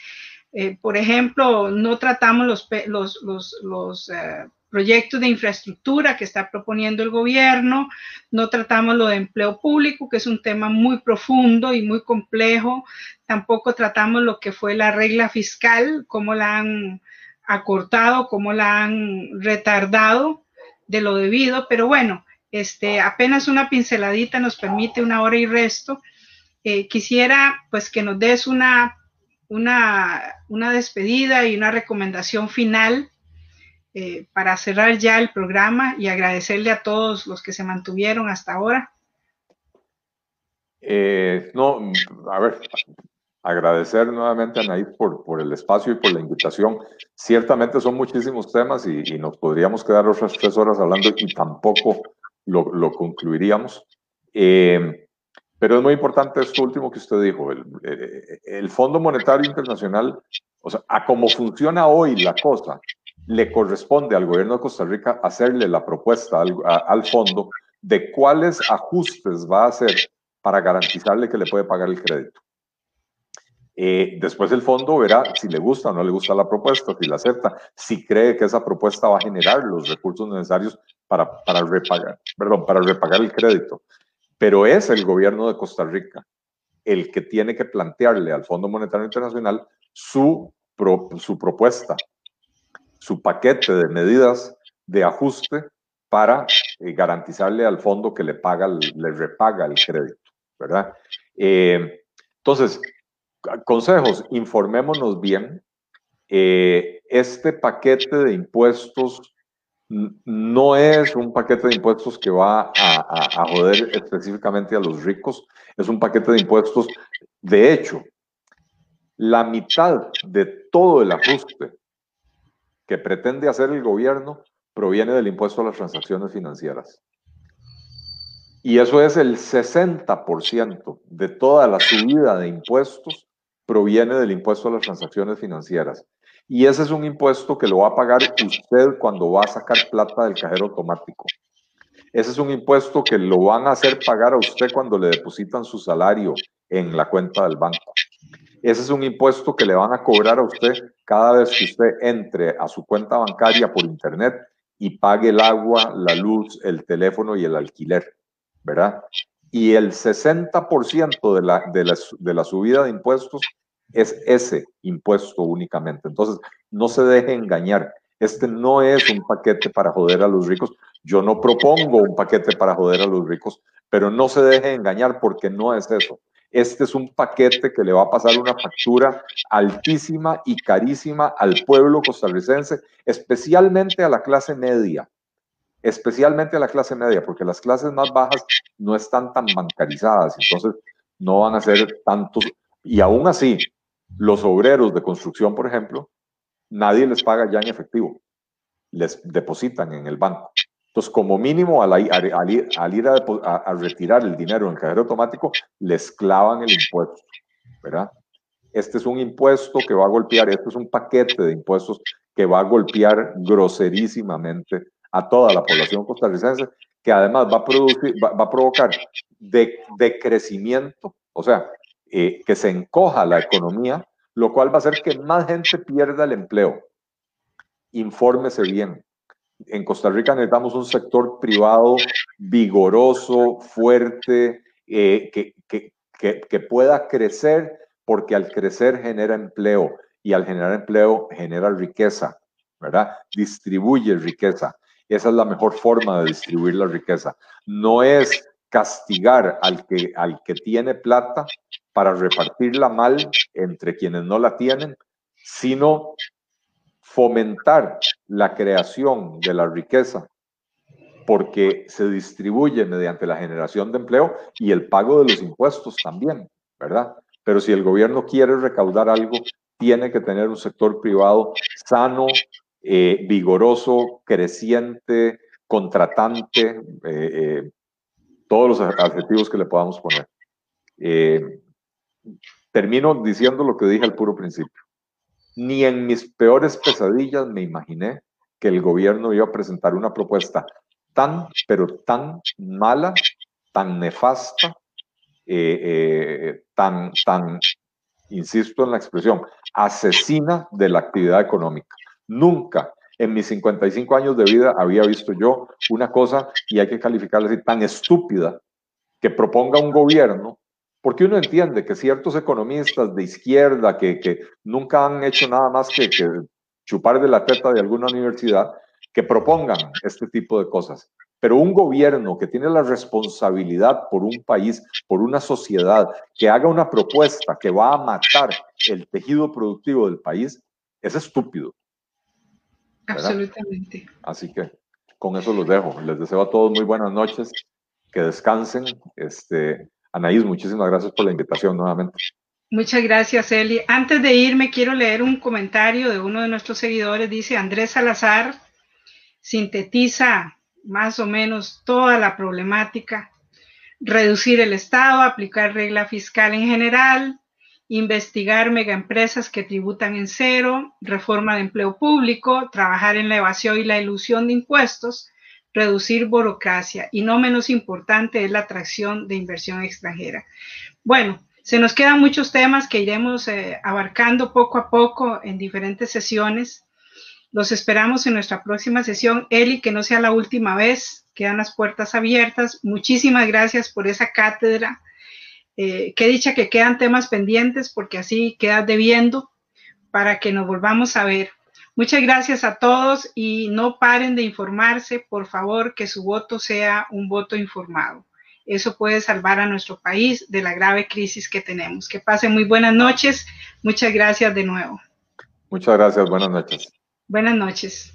[SPEAKER 1] Por ejemplo, no tratamos los, los, los, los proyectos de infraestructura que está proponiendo el gobierno, no tratamos lo de empleo público, que es un tema muy profundo y muy complejo, tampoco tratamos lo que fue la regla fiscal, cómo la han acortado, cómo la han retardado de lo debido, pero bueno, este, apenas una pinceladita nos permite una hora y resto. Eh, quisiera pues que nos des una, una, una, despedida y una recomendación final eh, para cerrar ya el programa y agradecerle a todos los que se mantuvieron hasta ahora.
[SPEAKER 2] Eh, no, a ver, agradecer nuevamente a Naid por, por el espacio y por la invitación. Ciertamente son muchísimos temas y, y nos podríamos quedar otras tres horas hablando y tampoco lo, concluiríamos. Eh, pero es muy importante esto último que usted dijo, el, eh, el, Fondo Monetario Internacional, o sea, a cómo funciona hoy la cosa, le corresponde al gobierno de Costa Rica hacerle la propuesta al, fondo de cuáles ajustes va a hacer para garantizarle que le puede pagar el crédito. Eh, después el fondo verá si le gusta o no le gusta la propuesta, si la acepta, si cree que esa propuesta va a generar los recursos necesarios para, para, repagar, perdón, para repagar el crédito. Pero es el gobierno de Costa Rica el que tiene que plantearle al Fondo Monetario Internacional su, su propuesta, su paquete de medidas de ajuste para eh, garantizarle al fondo que le paga, le repaga el crédito, ¿verdad? Eh, entonces, consejos, informémonos bien. Eh, este paquete de impuestos no es un paquete de impuestos que va a, joder específicamente a los ricos, es un paquete de impuestos, de hecho, la mitad de todo el ajuste que pretende hacer el gobierno proviene del impuesto a las transacciones financieras. Y eso es el 60% de toda la subida de impuestos proviene del impuesto a las transacciones financieras. Y ese es un impuesto que lo va a pagar usted cuando va a sacar plata del cajero automático. Ese es un impuesto que lo van a hacer pagar a usted cuando le depositan su salario en la cuenta del banco. Ese es un impuesto que le van a cobrar a usted cada vez que usted entre a su cuenta bancaria por internet y pague el agua, la luz, el teléfono y el alquiler, ¿verdad? Y el 60% de la, de, la, de la subida de impuestos es ese impuesto únicamente. Entonces, no se deje engañar. Este no es un paquete para joder a los ricos. Yo no propongo un paquete para joder a los ricos, pero no se deje engañar porque no es eso. Este es un paquete que le va a pasar una factura altísima y carísima al pueblo costarricense, especialmente a la clase media, especialmente a la clase media, porque las clases más bajas no están tan bancarizadas, entonces no van a ser tantos. Y aún así, los obreros de construcción, por ejemplo, nadie les paga ya en efectivo, les depositan en el banco. Entonces, como mínimo, al, ir a, retirar el dinero en el cajero automático, les clavan el impuesto, ¿verdad? Este es un impuesto que va a golpear, este es un paquete de impuestos que va a golpear groserísimamente a toda la población costarricense, que además va a, producir, va, a provocar decrecimiento, o sea, eh, que se encoja la economía, lo cual va a hacer que más gente pierda el empleo. Infórmese bien. En Costa Rica necesitamos un sector privado vigoroso, fuerte, eh, que, que, que, que pueda crecer, porque al crecer genera empleo y al generar empleo genera riqueza, ¿verdad? Distribuye riqueza. Esa es la mejor forma de distribuir la riqueza. No es castigar al que, al que tiene plata para repartirla mal entre quienes no la tienen, sino fomentar la creación de la riqueza porque se distribuye mediante la generación de empleo y el pago de los impuestos también, ¿verdad? Pero si el gobierno quiere recaudar algo, tiene que tener un sector privado sano, eh, vigoroso, creciente, contratante, eh, eh, todos los adjetivos que le podamos poner. termino diciendo lo que dije al puro principio. Ni en mis peores pesadillas me imaginé que el gobierno iba a presentar una propuesta tan, pero tan mala, tan nefasta, tan, tan, insisto en la expresión, asesina de la actividad económica. Nunca en mis 55 años de vida había visto yo una cosa, y hay que calificarla así, tan estúpida, que proponga un gobierno, porque uno entiende que ciertos economistas de izquierda que, que nunca han hecho nada más que, que chupar de la teta de alguna universidad, que propongan este tipo de cosas. Pero un gobierno que tiene la responsabilidad por un país, por una sociedad, que haga una propuesta que va a matar el tejido productivo del país, es estúpido.
[SPEAKER 1] Absolutamente.
[SPEAKER 2] Así que con eso los dejo. Les deseo a todos muy buenas noches, que descansen. Este, Anaís, muchísimas gracias por la invitación nuevamente.
[SPEAKER 1] Muchas gracias, Eli. Antes de irme, quiero leer un comentario de uno de nuestros seguidores. Dice, Andrés Salazar sintetiza más o menos toda la problemática. Reducir el Estado, aplicar regla fiscal en general, investigar megaempresas que tributan en cero, reforma de empleo público, trabajar en la evasión y la ilusión de impuestos, reducir burocracia y no menos importante es la atracción de inversión extranjera. Bueno, se nos quedan muchos temas que iremos eh, abarcando poco a poco en diferentes sesiones. Los esperamos en nuestra próxima sesión. Eli, que no sea la última vez, quedan las puertas abiertas. Muchísimas gracias por esa cátedra eh, qué dicha que quedan temas pendientes porque así quedas debiendo para que nos volvamos a ver. Muchas gracias a todos y no paren de informarse, por favor, que su voto sea un voto informado. Eso puede salvar a nuestro país de la grave crisis que tenemos. Que pasen muy buenas noches. Muchas gracias de nuevo.
[SPEAKER 2] Muchas gracias. Buenas noches.
[SPEAKER 1] Buenas noches.